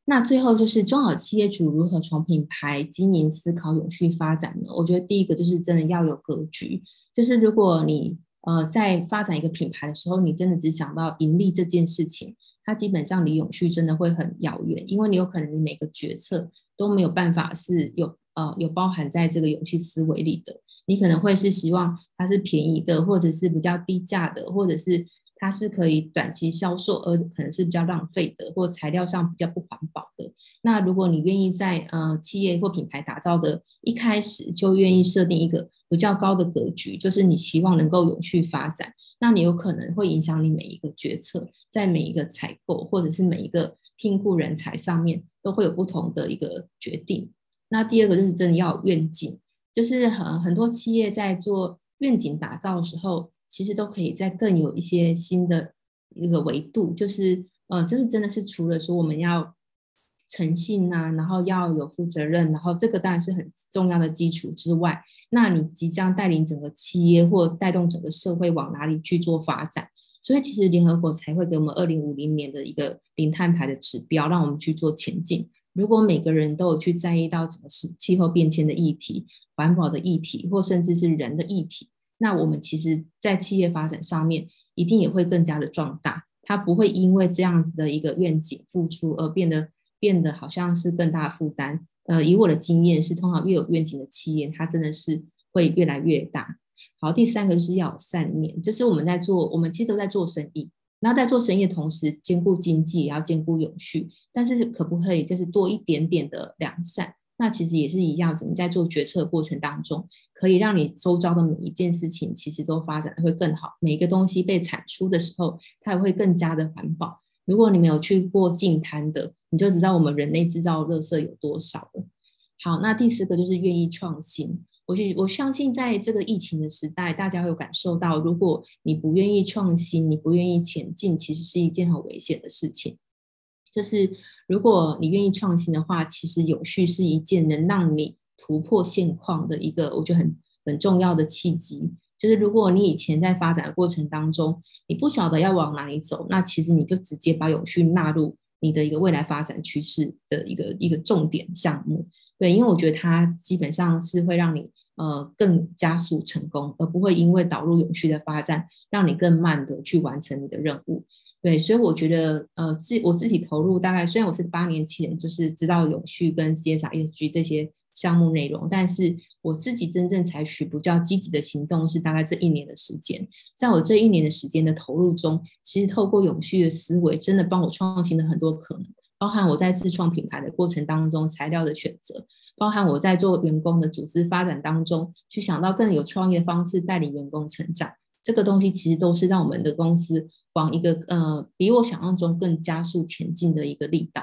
那最后就是中小企业主如何从品牌经营思考永续发展呢？我觉得第一个就是真的要有格局，就是如果你呃在发展一个品牌的时候，你真的只想到盈利这件事情，它基本上离永续真的会很遥远，因为你有可能你每个决策都没有办法是有呃有包含在这个永续思维里的，你可能会是希望它是便宜的，或者是比较低价的，或者是。它是可以短期销售，而可能是比较浪费的，或材料上比较不环保的。那如果你愿意在呃企业或品牌打造的一开始就愿意设定一个比较高的格局，就是你希望能够永续发展，那你有可能会影响你每一个决策，在每一个采购或者是每一个聘雇人才上面都会有不同的一个决定。那第二个就是真的要有愿景，就是很很多企业在做愿景打造的时候。其实都可以再更有一些新的一个维度，就是呃，这是真的是除了说我们要诚信呐，然后要有负责任，然后这个当然是很重要的基础之外，那你即将带领整个企业或带动整个社会往哪里去做发展？所以其实联合国才会给我们二零五零年的一个零碳排的指标，让我们去做前进。如果每个人都有去在意到整个是气候变迁的议题、环保的议题，或甚至是人的议题。那我们其实，在企业发展上面，一定也会更加的壮大。它不会因为这样子的一个愿景付出而变得变得好像是更大的负担。呃，以我的经验是，通常越有愿景的企业，它真的是会越来越大。好，第三个是要善念，就是我们在做，我们其实都在做生意。那在做生意的同时，兼顾经济，也要兼顾永续。但是可不可以就是多一点点的良善？那其实也是一样，你在做决策的过程当中，可以让你周遭的每一件事情其实都发展的会更好。每一个东西被产出的时候，它也会更加的环保。如果你没有去过净滩的，你就知道我们人类制造的垃圾有多少了。好，那第四个就是愿意创新。我觉我相信，在这个疫情的时代，大家会有感受到，如果你不愿意创新，你不愿意前进，其实是一件很危险的事情。就是如果你愿意创新的话，其实永续是一件能让你突破现况的一个，我觉得很很重要的契机。就是如果你以前在发展的过程当中，你不晓得要往哪里走，那其实你就直接把永续纳入你的一个未来发展趋势的一个一个重点项目。对，因为我觉得它基本上是会让你呃更加速成功，而不会因为导入永续的发展，让你更慢的去完成你的任务。对，所以我觉得呃自我自己投入大概，虽然我是八年前就是知道永续跟 CSR ESG 这些项目内容，但是我自己真正采取比较积极的行动是大概这一年的时间。在我这一年的时间的投入中，其实透过永续的思维，真的帮我创新了很多可能。包含我在自创品牌的过程当中，材料的选择；包含我在做员工的组织发展当中，去想到更有创意的方式带领员工成长。这个东西其实都是让我们的公司往一个呃比我想象中更加速前进的一个力道。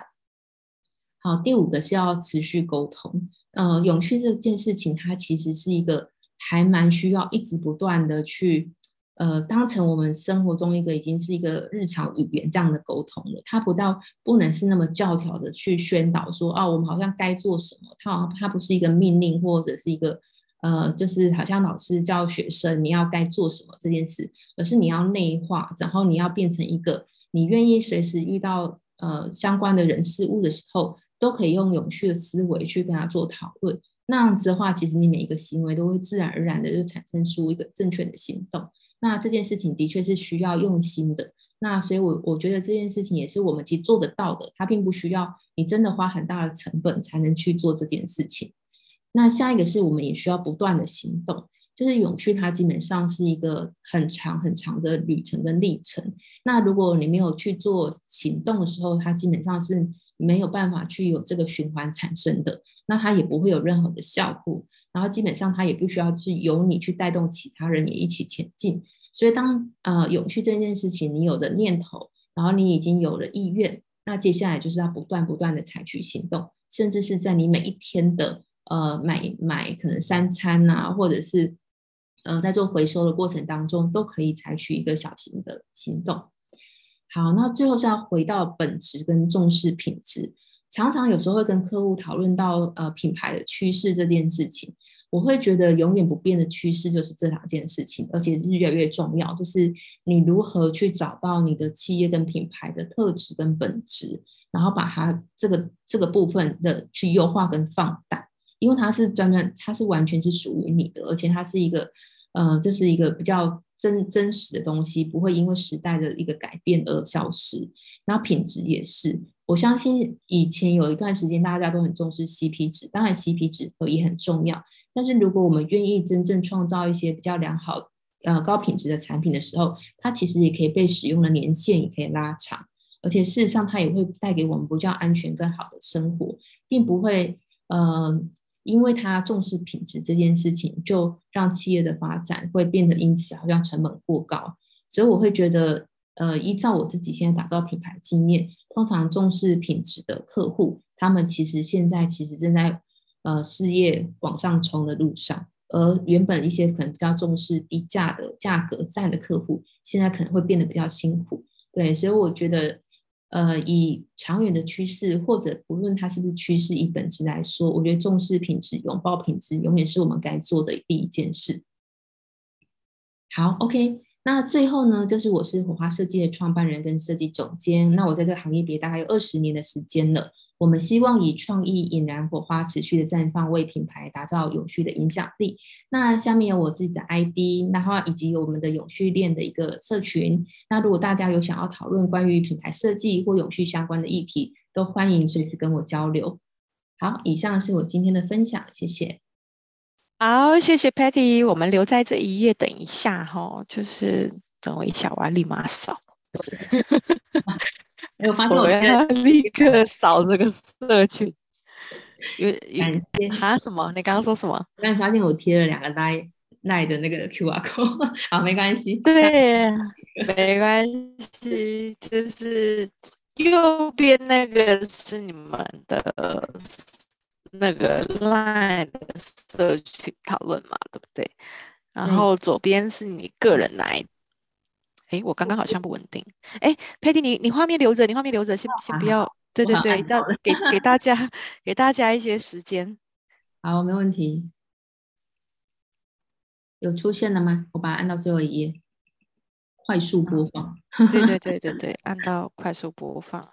好，第五个是要持续沟通。呃，永续这件事情，它其实是一个还蛮需要一直不断的去。呃，当成我们生活中一个已经是一个日常语言这样的沟通了，它不到不能是那么教条的去宣导说啊，我们好像该做什么，它好像它不是一个命令或者是一个呃，就是好像老师教学生你要该做什么这件事，而是你要内化，然后你要变成一个你愿意随时遇到呃相关的人事物的时候，都可以用永续的思维去跟他做讨论，那样子的话，其实你每一个行为都会自然而然的就产生出一个正确的行动。那这件事情的确是需要用心的，那所以我，我我觉得这件事情也是我们其实做得到的，它并不需要你真的花很大的成本才能去做这件事情。那下一个是我们也需要不断的行动，就是永续它基本上是一个很长很长的旅程跟历程。那如果你没有去做行动的时候，它基本上是没有办法去有这个循环产生的，那它也不会有任何的效果。然后基本上它也不需要是由你去带动其他人也一起前进，所以当呃永续这件事情你有了念头，然后你已经有了意愿，那接下来就是要不断不断的采取行动，甚至是在你每一天的呃买买可能三餐啊，或者是呃在做回收的过程当中，都可以采取一个小型的行动。好，那最后是要回到本质跟重视品质。常常有时候会跟客户讨论到呃品牌的趋势这件事情，我会觉得永远不变的趋势就是这两件事情，而且是越来越重要，就是你如何去找到你的企业跟品牌的特质跟本质，然后把它这个这个部分的去优化跟放大，因为它是专门，它是完全是属于你的，而且它是一个呃，就是一个比较真真实的东西，不会因为时代的一个改变而消失，那品质也是。我相信以前有一段时间，大家都很重视 CP 值，当然 CP 值也很重要。但是如果我们愿意真正创造一些比较良好、呃高品质的产品的时候，它其实也可以被使用的年限也可以拉长，而且事实上它也会带给我们比较安全更好的生活，并不会呃因为他重视品质这件事情，就让企业的发展会变得因此好像成本过高。所以我会觉得，呃，依照我自己现在打造品牌经验。通常重视品质的客户，他们其实现在其实正在呃事业往上冲的路上，而原本一些可能比较重视低价的价格战的客户，现在可能会变得比较辛苦。对，所以我觉得，呃，以长远的趋势，或者不论它是不是趋势，以本质来说，我觉得重视品质、拥抱品质，永远是我们该做的第一件事。好，OK。那最后呢，就是我是火花设计的创办人跟设计总监。那我在这个行业别大概有二十年的时间了。我们希望以创意引燃火花，持续的绽放，为品牌打造永续的影响力。那下面有我自己的 ID，然后以及有我们的永续链的一个社群。那如果大家有想要讨论关于品牌设计或永续相关的议题，都欢迎随时跟我交流。好，以上是我今天的分享，谢谢。好，谢谢 Patty。我们留在这一页等一下哈，就是等我一下，我要立马扫。*laughs* 没有发现我要立刻扫这个社群。有有哈什么？你刚刚说什么？我刚发现我贴了两个 LINE LINE 的那个 QR code，好，没关系。对，没关系，就是右边那个是你们的那个 LINE 的社群讨论嘛，对不对？然后左边是你个人来。哎，我刚刚好像不稳定。哎，Patty，你你画面留着，你画面留着，先先不要。对对对，要给给大家 *laughs* 给大家一些时间。好，没问题。有出现了吗？我把它按到最后一页，快速播放。对对对对对，*laughs* 按到快速播放。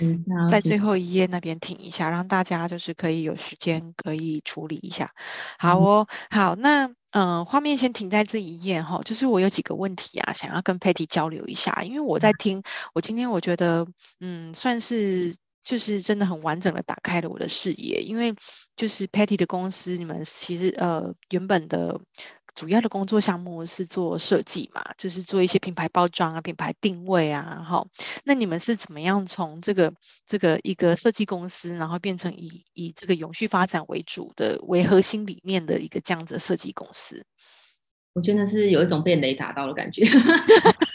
嗯，在最后一页那边停一下，让大家就是可以有时间可以处理一下。好哦，好，那。嗯，画面先停在这一页哈，就是我有几个问题啊，想要跟 Patty 交流一下，因为我在听，我今天我觉得，嗯，算是就是真的很完整的打开了我的视野，因为就是 Patty 的公司，你们其实呃原本的。主要的工作项目是做设计嘛，就是做一些品牌包装啊、品牌定位啊，哈。那你们是怎么样从这个这个一个设计公司，然后变成以以这个永续发展为主的为核心理念的一个这样子的设计公司？我觉得是有一种被雷打到的感觉，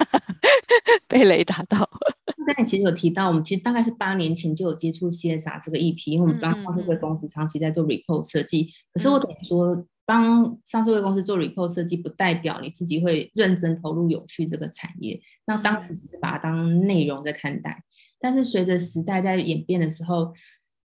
*laughs* 被雷打到。*laughs* 刚才其实有提到，我们其实大概是八年前就有接触 CSR 这个议题，因为我们刚上市柜公司长期在做 report 设计，嗯、可是我等于说。帮上市会公司做 report 设计，不代表你自己会认真投入永续这个产业。那当时只是把它当内容在看待，但是随着时代在演变的时候，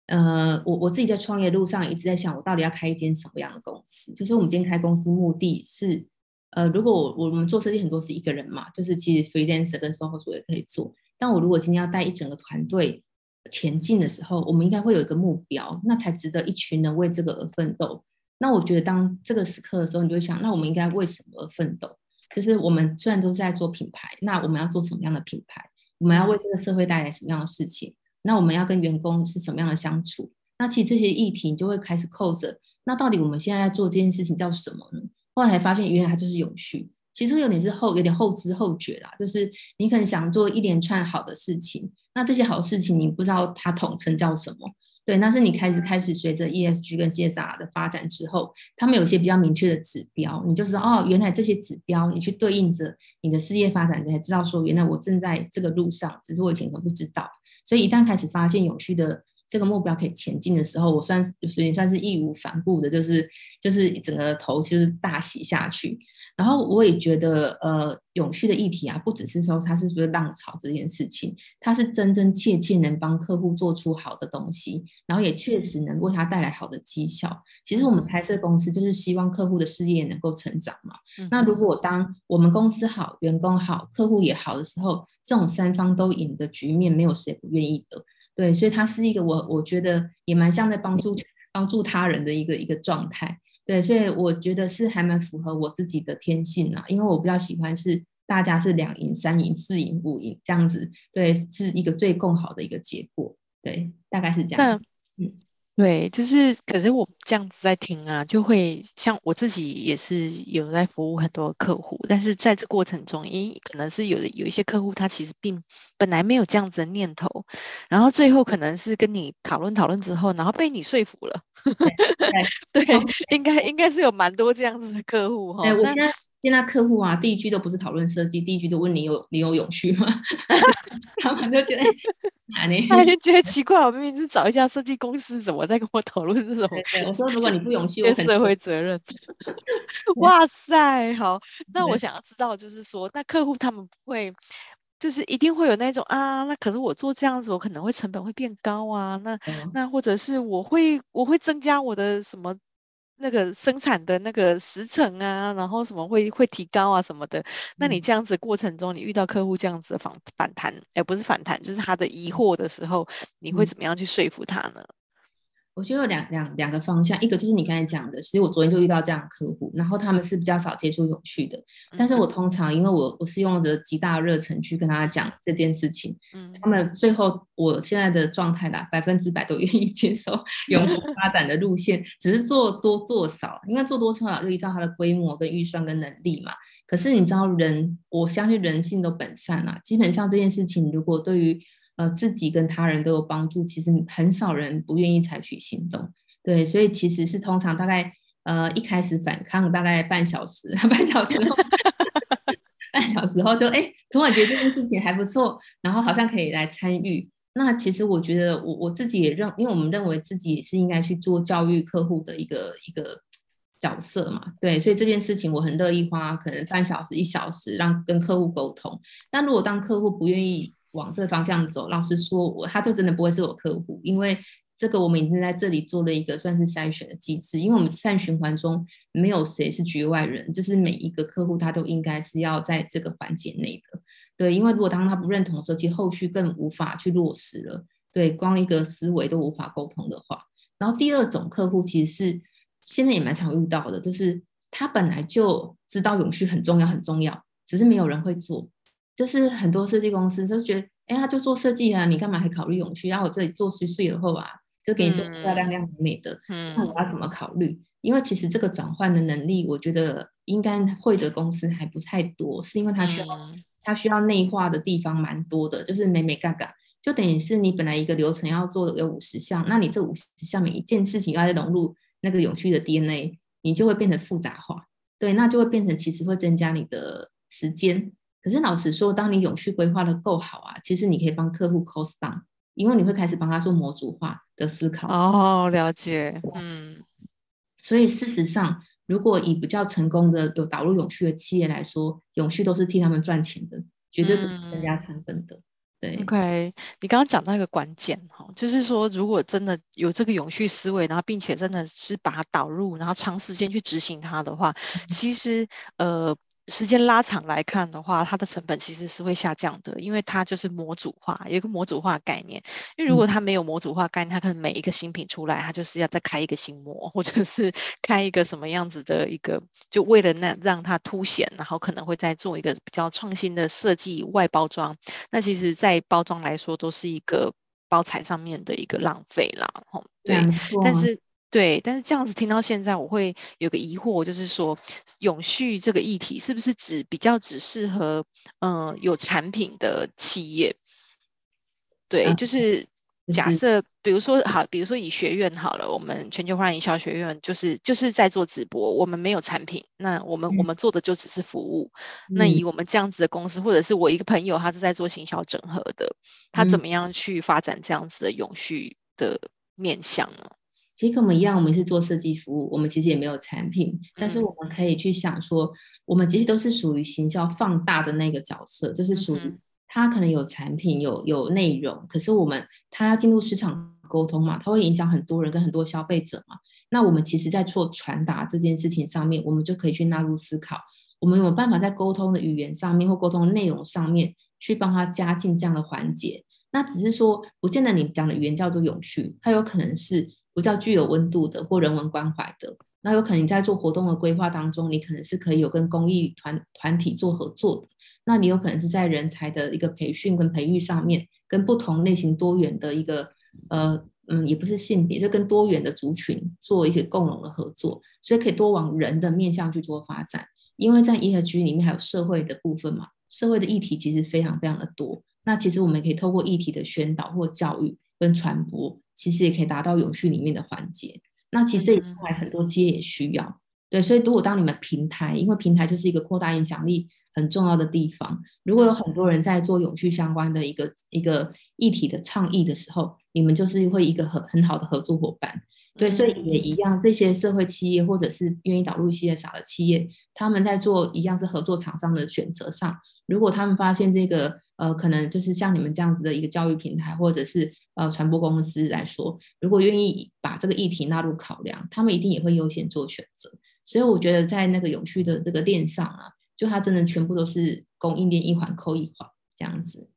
呃，我我自己在创业路上一直在想，我到底要开一间什么样的公司？就是我们今天开公司目的是，呃，如果我我们做设计很多是一个人嘛，就是其实 freelancer 跟 SOHO 族也可以做。但我如果今天要带一整个团队前进的时候，我们应该会有一个目标，那才值得一群人为这个而奋斗。那我觉得，当这个时刻的时候，你就会想，那我们应该为什么而奋斗？就是我们虽然都是在做品牌，那我们要做什么样的品牌？我们要为这个社会带来什么样的事情？那我们要跟员工是什么样的相处？那其实这些议题，你就会开始扣着。那到底我们现在在做这件事情叫什么呢？后来才发现，原来它就是永续。其实有点是后，有点后知后觉啦。就是你可能想做一连串好的事情，那这些好事情你不知道它统称叫什么。对，那是你开始开始随着 ESG 跟 CSR 的发展之后，他们有些比较明确的指标，你就知道哦，原来这些指标你去对应着你的事业发展，才知道说原来我正在这个路上，只是我以前都不知道。所以一旦开始发现有趣的这个目标可以前进的时候，我算是所以算是义无反顾的，就是就是整个头就是大洗下去。然后我也觉得，呃，永续的议题啊，不只是说它是不是浪潮这件事情，它是真真切切能帮客户做出好的东西，然后也确实能为他带来好的绩效。其实我们拍摄公司就是希望客户的事业能够成长嘛。嗯、那如果当我们公司好、员工好、客户也好的时候，这种三方都赢的局面，没有谁不愿意的。对，所以它是一个我我觉得也蛮像在帮助帮助他人的一个一个状态。对，所以我觉得是还蛮符合我自己的天性啊，因为我比较喜欢是大家是两赢、三赢、四赢、五赢这样子，对，是一个最更好的一个结果，对，大概是这样。嗯。对，就是，可是我这样子在听啊，就会像我自己也是有在服务很多客户，但是在这过程中，因可能是有的有一些客户他其实并本来没有这样子的念头，然后最后可能是跟你讨论讨论之后，然后被你说服了。对，对，*laughs* 应该应该是有蛮多这样子的客户哈。那现在客户啊，第一句都不是讨论设计，第一句都问你有你有永续吗？*laughs* 他们就觉得，哪里？*laughs* 他就觉得奇怪，我明明是找一家设计公司，怎么在跟我讨论这种？我说如果你不永续，我社会责任。*laughs* 哇塞，好，那我想要知道，就是说，那客户他们不会，就是一定会有那种啊，那可是我做这样子，我可能会成本会变高啊，那、嗯、那或者是我会我会增加我的什么？那个生产的那个时程啊，然后什么会会提高啊什么的，那你这样子过程中，你遇到客户这样子的反反弹，而不是反弹，就是他的疑惑的时候，你会怎么样去说服他呢？我觉得有两两两个方向，一个就是你刚才讲的，其实我昨天就遇到这样的客户，然后他们是比较少接触永续的，但是我通常因为我我是用着极大热忱去跟他讲这件事情，嗯，他们最后我现在的状态啦，百分之百都愿意接受 *laughs* 永续发展的路线，只是做多做少，应该做多做少就依照他的规模跟预算跟能力嘛。可是你知道人，我相信人性都本善啊，基本上这件事情如果对于呃，自己跟他人都有帮助，其实很少人不愿意采取行动。对，所以其实是通常大概呃一开始反抗大概半小时，*laughs* 半小时后，*laughs* 半小时后就哎突然觉得这件事情还不错，然后好像可以来参与。那其实我觉得我我自己也认，因为我们认为自己也是应该去做教育客户的一个一个角色嘛，对，所以这件事情我很乐意花可能半小时一小时让跟客户沟通。但如果当客户不愿意往这方向走，老实说我他就真的不会是我客户，因为这个我们已经在这里做了一个算是筛选的机制，因为我们善循环中没有谁是局外人，就是每一个客户他都应该是要在这个环节内的。对，因为如果当他不认同的时候，其实后续更无法去落实了。对，光一个思维都无法沟通的话，然后第二种客户其实是。现在也蛮常遇到的，就是他本来就知道永续很重要很重要，只是没有人会做。就是很多设计公司都觉得，哎，他就做设计啊，你干嘛还考虑永续？然后我这里做碎碎的后啊，就给你做漂漂亮亮美美的，嗯，那我要怎么考虑？因为其实这个转换的能力，我觉得应该会的公司还不太多，是因为它需要它需要内化的地方蛮多的，就是美美嘎嘎，就等于是你本来一个流程要做的有五十项，那你这五十项每一件事情要再融入。那个永续的 DNA，你就会变得复杂化，对，那就会变成其实会增加你的时间。可是老实说，当你永续规划的够好啊，其实你可以帮客户 cost down，因为你会开始帮他做模组化的思考。哦，了解，嗯。所以事实上，如果以比较成功的有导入永续的企业来说，永续都是替他们赚钱的，绝对不会增加成本的。嗯对，OK，你刚刚讲到一个关键哈，就是说，如果真的有这个永续思维，然后并且真的是把它导入，然后长时间去执行它的话，其实呃。时间拉长来看的话，它的成本其实是会下降的，因为它就是模组化，有一个模组化概念。因为如果它没有模组化概念，它可能每一个新品出来，它就是要再开一个新模，或者是 *laughs* 开一个什么样子的一个，就为了那让它凸显，然后可能会再做一个比较创新的设计外包装。那其实，在包装来说，都是一个包材上面的一个浪费啦。吼，对，但是。对，但是这样子听到现在，我会有个疑惑，就是说，永续这个议题是不是只比较只适合嗯、呃、有产品的企业？对，*laughs* 就是假设，比如说好，比如说以学院好了，我们全球化营销学院就是就是在做直播，我们没有产品，那我们、嗯、我们做的就只是服务。那以我们这样子的公司，或者是我一个朋友，他是在做行销整合的，他怎么样去发展这样子的永续的面向呢？其实跟我们一样，我们是做设计服务，我们其实也没有产品，但是我们可以去想说，我们其实都是属于行销放大的那个角色，就是属于他可能有产品、有有内容，可是我们他要进入市场沟通嘛，他会影响很多人跟很多消费者嘛。那我们其实在做传达这件事情上面，我们就可以去纳入思考，我们有没有办法在沟通的语言上面或沟通的内容上面去帮他加进这样的环节。那只是说，不见得你讲的语言叫做永续，它有可能是。比较具有温度的或人文关怀的，那有可能你在做活动的规划当中，你可能是可以有跟公益团团体做合作的。那你有可能是在人才的一个培训跟培育上面，跟不同类型多元的一个呃嗯，也不是性别，就跟多元的族群做一些共融的合作，所以可以多往人的面向去做发展。因为在 ESG 里面还有社会的部分嘛，社会的议题其实非常非常的多。那其实我们可以透过议题的宣导或教育跟传播。其实也可以达到永续里面的环节。那其实这一块很多企业也需要。嗯、对，所以如果当你们平台，因为平台就是一个扩大影响力很重要的地方。如果有很多人在做永续相关的一个一个议题的倡议的时候，你们就是会一个很很好的合作伙伴。对，所以也一样，这些社会企业或者是愿意导入 CSR 的企业，他们在做一样是合作厂商的选择上，如果他们发现这个呃，可能就是像你们这样子的一个教育平台，或者是呃传播公司来说，如果愿意把这个议题纳入考量，他们一定也会优先做选择。所以我觉得在那个永续的这个链上啊，就它真的全部都是供应链一环扣一环这样子。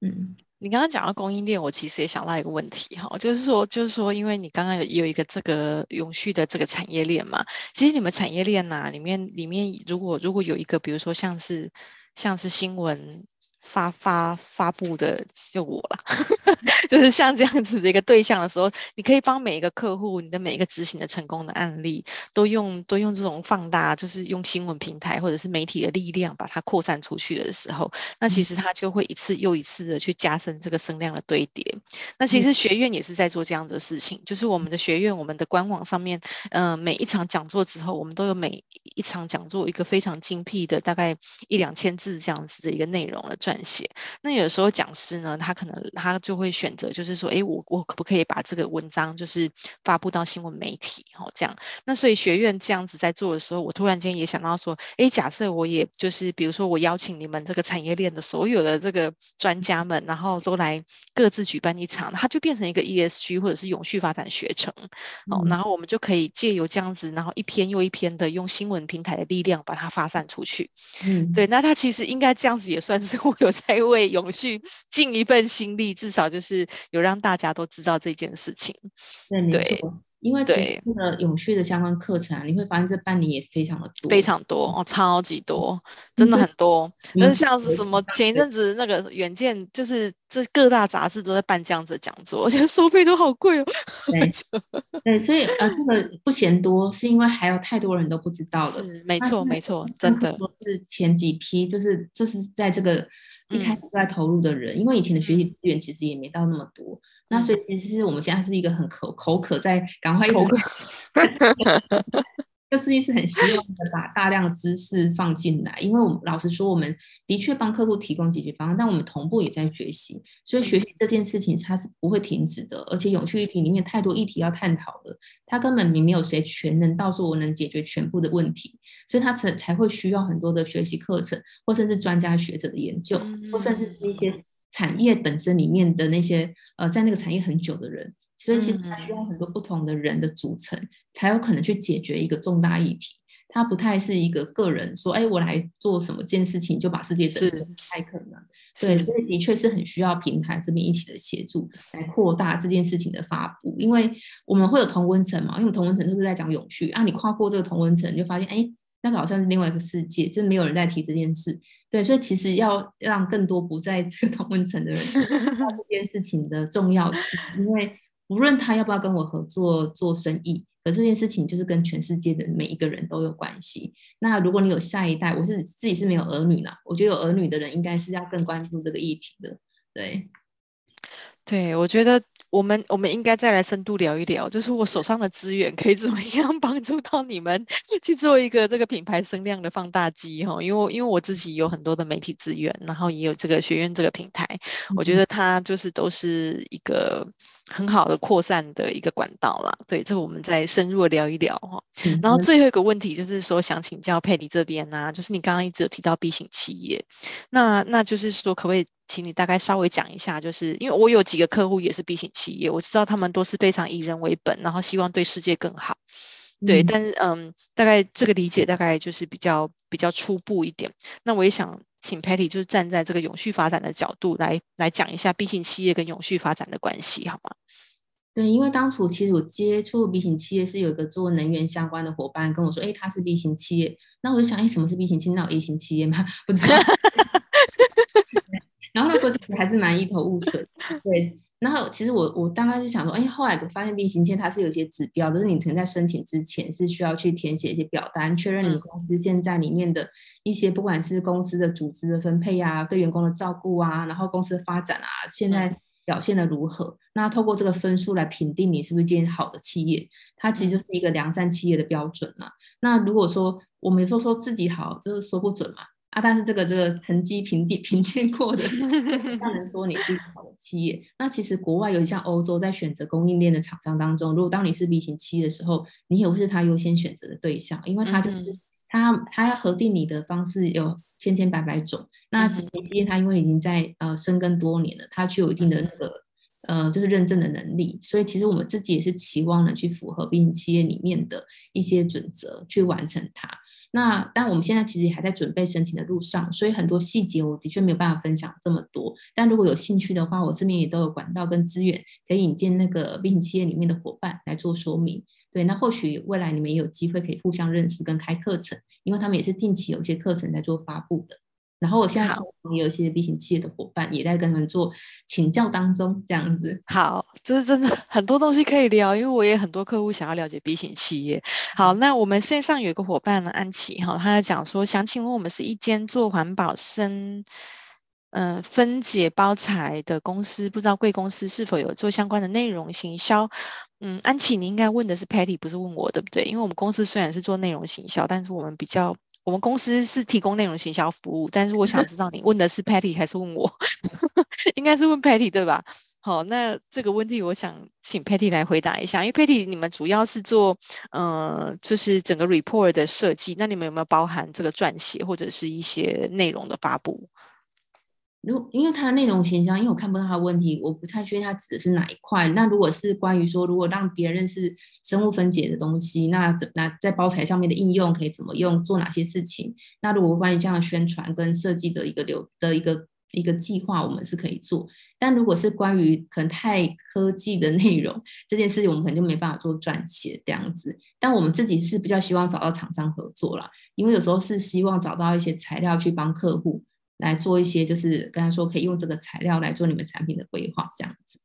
嗯，你刚刚讲到供应链，我其实也想到一个问题哈，就是说，就是说，因为你刚刚有有一个这个永续的这个产业链嘛，其实你们产业链呐、啊、里面里面如果如果有一个，比如说像是像是新闻。发发发布的就我了，*laughs* 就是像这样子的一个对象的时候，你可以帮每一个客户，你的每一个执行的成功的案例，都用都用这种放大，就是用新闻平台或者是媒体的力量把它扩散出去的时候，那其实它就会一次又一次的去加深这个声量的堆叠。那其实学院也是在做这样子的事情，就是我们的学院，我们的官网上面，嗯、呃，每一场讲座之后，我们都有每一场讲座一个非常精辟的，大概一两千字这样子的一个内容的撰写，那有时候讲师呢，他可能他就会选择，就是说，哎，我我可不可以把这个文章就是发布到新闻媒体，哦，这样。那所以学院这样子在做的时候，我突然间也想到说，哎，假设我也就是，比如说我邀请你们这个产业链的所有的这个专家们，然后都来各自举办一场，它就变成一个 ESG 或者是永续发展学程，哦，然后我们就可以借由这样子，然后一篇又一篇的用新闻平台的力量把它发散出去。嗯，对，那它其实应该这样子也算是我有在为永续尽一份心力，至少就是有让大家都知道这件事情。对，因为其实那个永续的相关课程，啊你会发现这半年也非常的多，非常多哦，超级多，真的很多。但是像是什么前一阵子那个远见，就是这各大杂志都在办这样子的讲座，而且收费都好贵哦。对，对，所以呃，这个不嫌多，是因为还有太多人都不知道了。是，没错，没错，真的。是前几批，就是就是在这个。一开始就在投入的人，嗯，因为以前的学习资源其实也没到那么多，嗯，那所以其实是我们现在是一个很口口渴在赶快一直口渴。*laughs* 就是一直很希望的把大量的知识放进来，因为我们老实说，我们的确帮客户提供解决方案，但我们同步也在学习，所以学习这件事情它是不会停止的。而且永续议题里面太多议题要探讨了，它根本你没有谁全能到说我能解决全部的问题，所以它才才会需要很多的学习课程，或甚至专家学者的研究，或甚至是一些产业本身里面的那些呃在那个产业很久的人。所以其实它需要很多不同的人的组成，嗯，才有可能去解决一个重大议题。它不太是一个个人说，哎，我来做什么件事情就把世界整个，不太可能。对，所以的确是很需要平台这边一起的协助，来扩大这件事情的发布。因为我们会有同温层嘛，因为同温层就是在讲永续啊，你跨过这个同温层，就发现，哎，那个好像是另外一个世界，就是没有人在提这件事。对，所以其实要让更多不在这个同温层的人知道这件事情的重要性，因为。无论他要不要跟我合作做生意，可这件事情就是跟全世界的每一个人都有关系。那如果你有下一代，我是自己是没有儿女啦，我觉得有儿女的人应该是要更关注这个议题的。对，对，我觉得。我们我们应该再来深度聊一聊，就是我手上的资源可以怎么样帮助到你们 *laughs* 去做一个这个品牌声量的放大机哈？因为因为我自己有很多的媒体资源，然后也有这个学院这个平台，我觉得它就是都是一个很好的扩散的一个管道啦。对，这个我们再深入的聊一聊哈。然后最后一个问题就是说，想请教佩妮这边呢、啊，就是你刚刚一直有提到 B 型企业，那那就是说可不可以？请你大概稍微讲一下，就是因为我有几个客户也是 B 型企业，我知道他们都是非常以人为本，然后希望对世界更好。对，嗯、但是嗯，大概这个理解大概就是比较比较初步一点。那我也想请 Patty 就是站在这个永续发展的角度来来讲一下 B 型企业跟永续发展的关系，好吗？对，因为当初其实我接触 B 型企业是有一个做能源相关的伙伴跟我说，哎，他是 B 型企业，那我就想，哎，什么是 B 型企业？那有 A 型企业吗？*laughs* 不知道。*laughs* 然后那时候其实还是蛮一头雾水，对。然后其实我我大概是想说，哎，后来我发现型企业它是有一些指标，就是你可能在申请之前是需要去填写一些表单，确认你公司现在里面的一些不管是公司的组织的分配啊，对员工的照顾啊，然后公司的发展啊，现在表现的如何？那透过这个分数来评定你是不是一间好的企业，它其实就是一个良善企业的标准嘛。那如果说我们有时候说自己好，就是说不准嘛。啊，但是这个这个成绩评定评鉴过的，*laughs* 不能说你是一个好的企业。那其实国外有像欧洲在选择供应链的厂商当中，如果当你是 B 型企业的时候，你也会是他优先选择的对象，因为他就是他他要核定你的方式有千千百百种。那 B 型企业他因为已经在呃深耕多年了，他具有一定的那个呃就是认证的能力，所以其实我们自己也是期望能去符合 B 型企业里面的一些准则去完成它。那但我们现在其实还在准备申请的路上，所以很多细节我的确没有办法分享这么多。但如果有兴趣的话，我这边也都有管道跟资源，可以引进那个 B 型企业里面的伙伴来做说明。对，那或许未来你们也有机会可以互相认识跟开课程，因为他们也是定期有一些课程在做发布的。然后我现在也有一些 B 型企业的伙伴也在跟他们做请教当中，这样子。好，这是真的很多东西可以聊，因为我也很多客户想要了解 B 型企业。好，那我们线上有一个伙伴呢，安琪哈，他在讲说，想请问我们是一间做环保生，嗯、呃，分解包材的公司，不知道贵公司是否有做相关的内容行销？嗯，安琪，你应该问的是 Patty，不是问我，对不对？因为我们公司虽然是做内容行销，但是我们比较。我们公司是提供内容行销服务，但是我想知道你问的是 Patty 还是问我？*laughs* 应该是问 Patty 对吧？好，那这个问题我想请 Patty 来回答一下，因为 Patty 你们主要是做呃，就是整个 report 的设计，那你们有没有包含这个撰写或者是一些内容的发布？如因为它的内容形象，因为我看不到它的问题，我不太确定它指的是哪一块。那如果是关于说，如果让别人认识生物分解的东西，那怎那在包材上面的应用可以怎么用，做哪些事情？那如果关于这样的宣传跟设计的一个流的一个一个计划，我们是可以做。但如果是关于可能太科技的内容这件事情，我们可能就没办法做撰写这样子。但我们自己是比较希望找到厂商合作啦，因为有时候是希望找到一些材料去帮客户。来做一些，就是跟他说可以用这个材料来做你们产品的规划，这样子。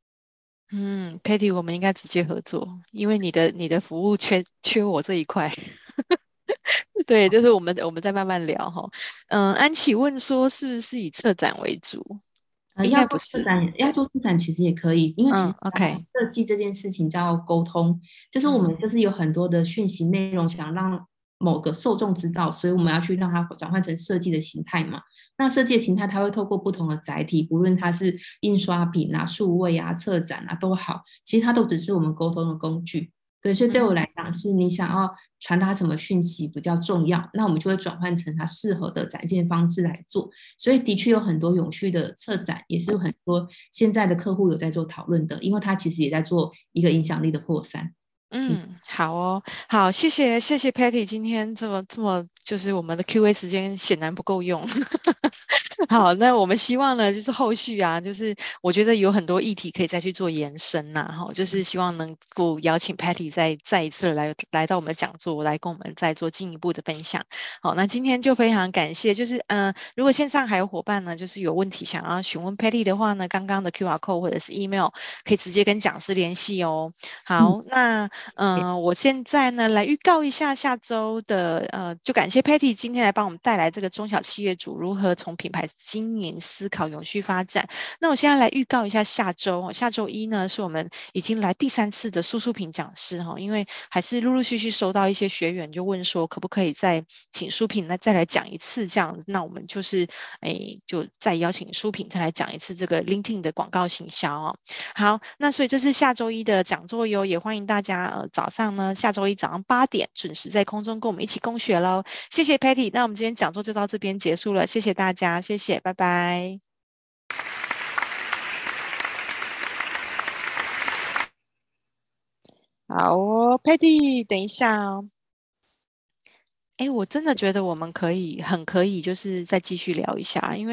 嗯，Patty，我们应该直接合作，因为你的你的服务缺缺我这一块。*laughs* 对，就是我们我们再慢慢聊哈。嗯，安琪问说，是不是以策展为主？呃，应该不是。要做策展其实也可以，因为其实 OK 设计这件事情叫沟通，嗯 okay、就是我们就是有很多的讯息内容想让某个受众知道，所以我们要去让它转换成设计的形态嘛。那设计的形态，它会透过不同的载体，不论它是印刷品啊、数位啊、策展啊都好，其实它都只是我们沟通的工具。对，所以对我来讲，是你想要传达什么讯息比较重要，那我们就会转换成它适合的展现方式来做。所以的确有很多永续的策展，也是有很多现在的客户有在做讨论的，因为它其实也在做一个影响力的扩散。嗯，好哦，好，谢谢谢谢 Patty，今天这么这么就是我们的 Q&A 时间显然不够用。*laughs* 好，那我们希望呢，就是后续啊，就是我觉得有很多议题可以再去做延伸呐、啊，哈，就是希望能够邀请 Patty 再再一次来来到我们的讲座，来跟我们再做进一步的分享。好，那今天就非常感谢，就是嗯、呃，如果线上还有伙伴呢，就是有问题想要询问 Patty 的话呢，刚刚的 QR code 或者是 email 可以直接跟讲师联系哦。好，嗯、那。嗯、呃，我现在呢来预告一下下周的，呃，就感谢 Patty 今天来帮我们带来这个中小企业主如何从品牌经营思考永续发展。那我现在来预告一下下周哦，下周一呢是我们已经来第三次的苏苏平讲师哈，因为还是陆陆续续收到一些学员就问说可不可以再请苏平来再来讲一次这样，那我们就是哎就再邀请苏平再来讲一次这个 LinkedIn 的广告行销哦。好，那所以这是下周一的讲座哟，也欢迎大家。呃，早上呢，下周一早上八点准时在空中跟我们一起共学喽。谢谢 Patty，那我们今天讲座就到这边结束了，谢谢大家，谢谢，拜拜。好哦，Patty，等一下哦。哎，我真的觉得我们可以，很可以，就是再继续聊一下，因为。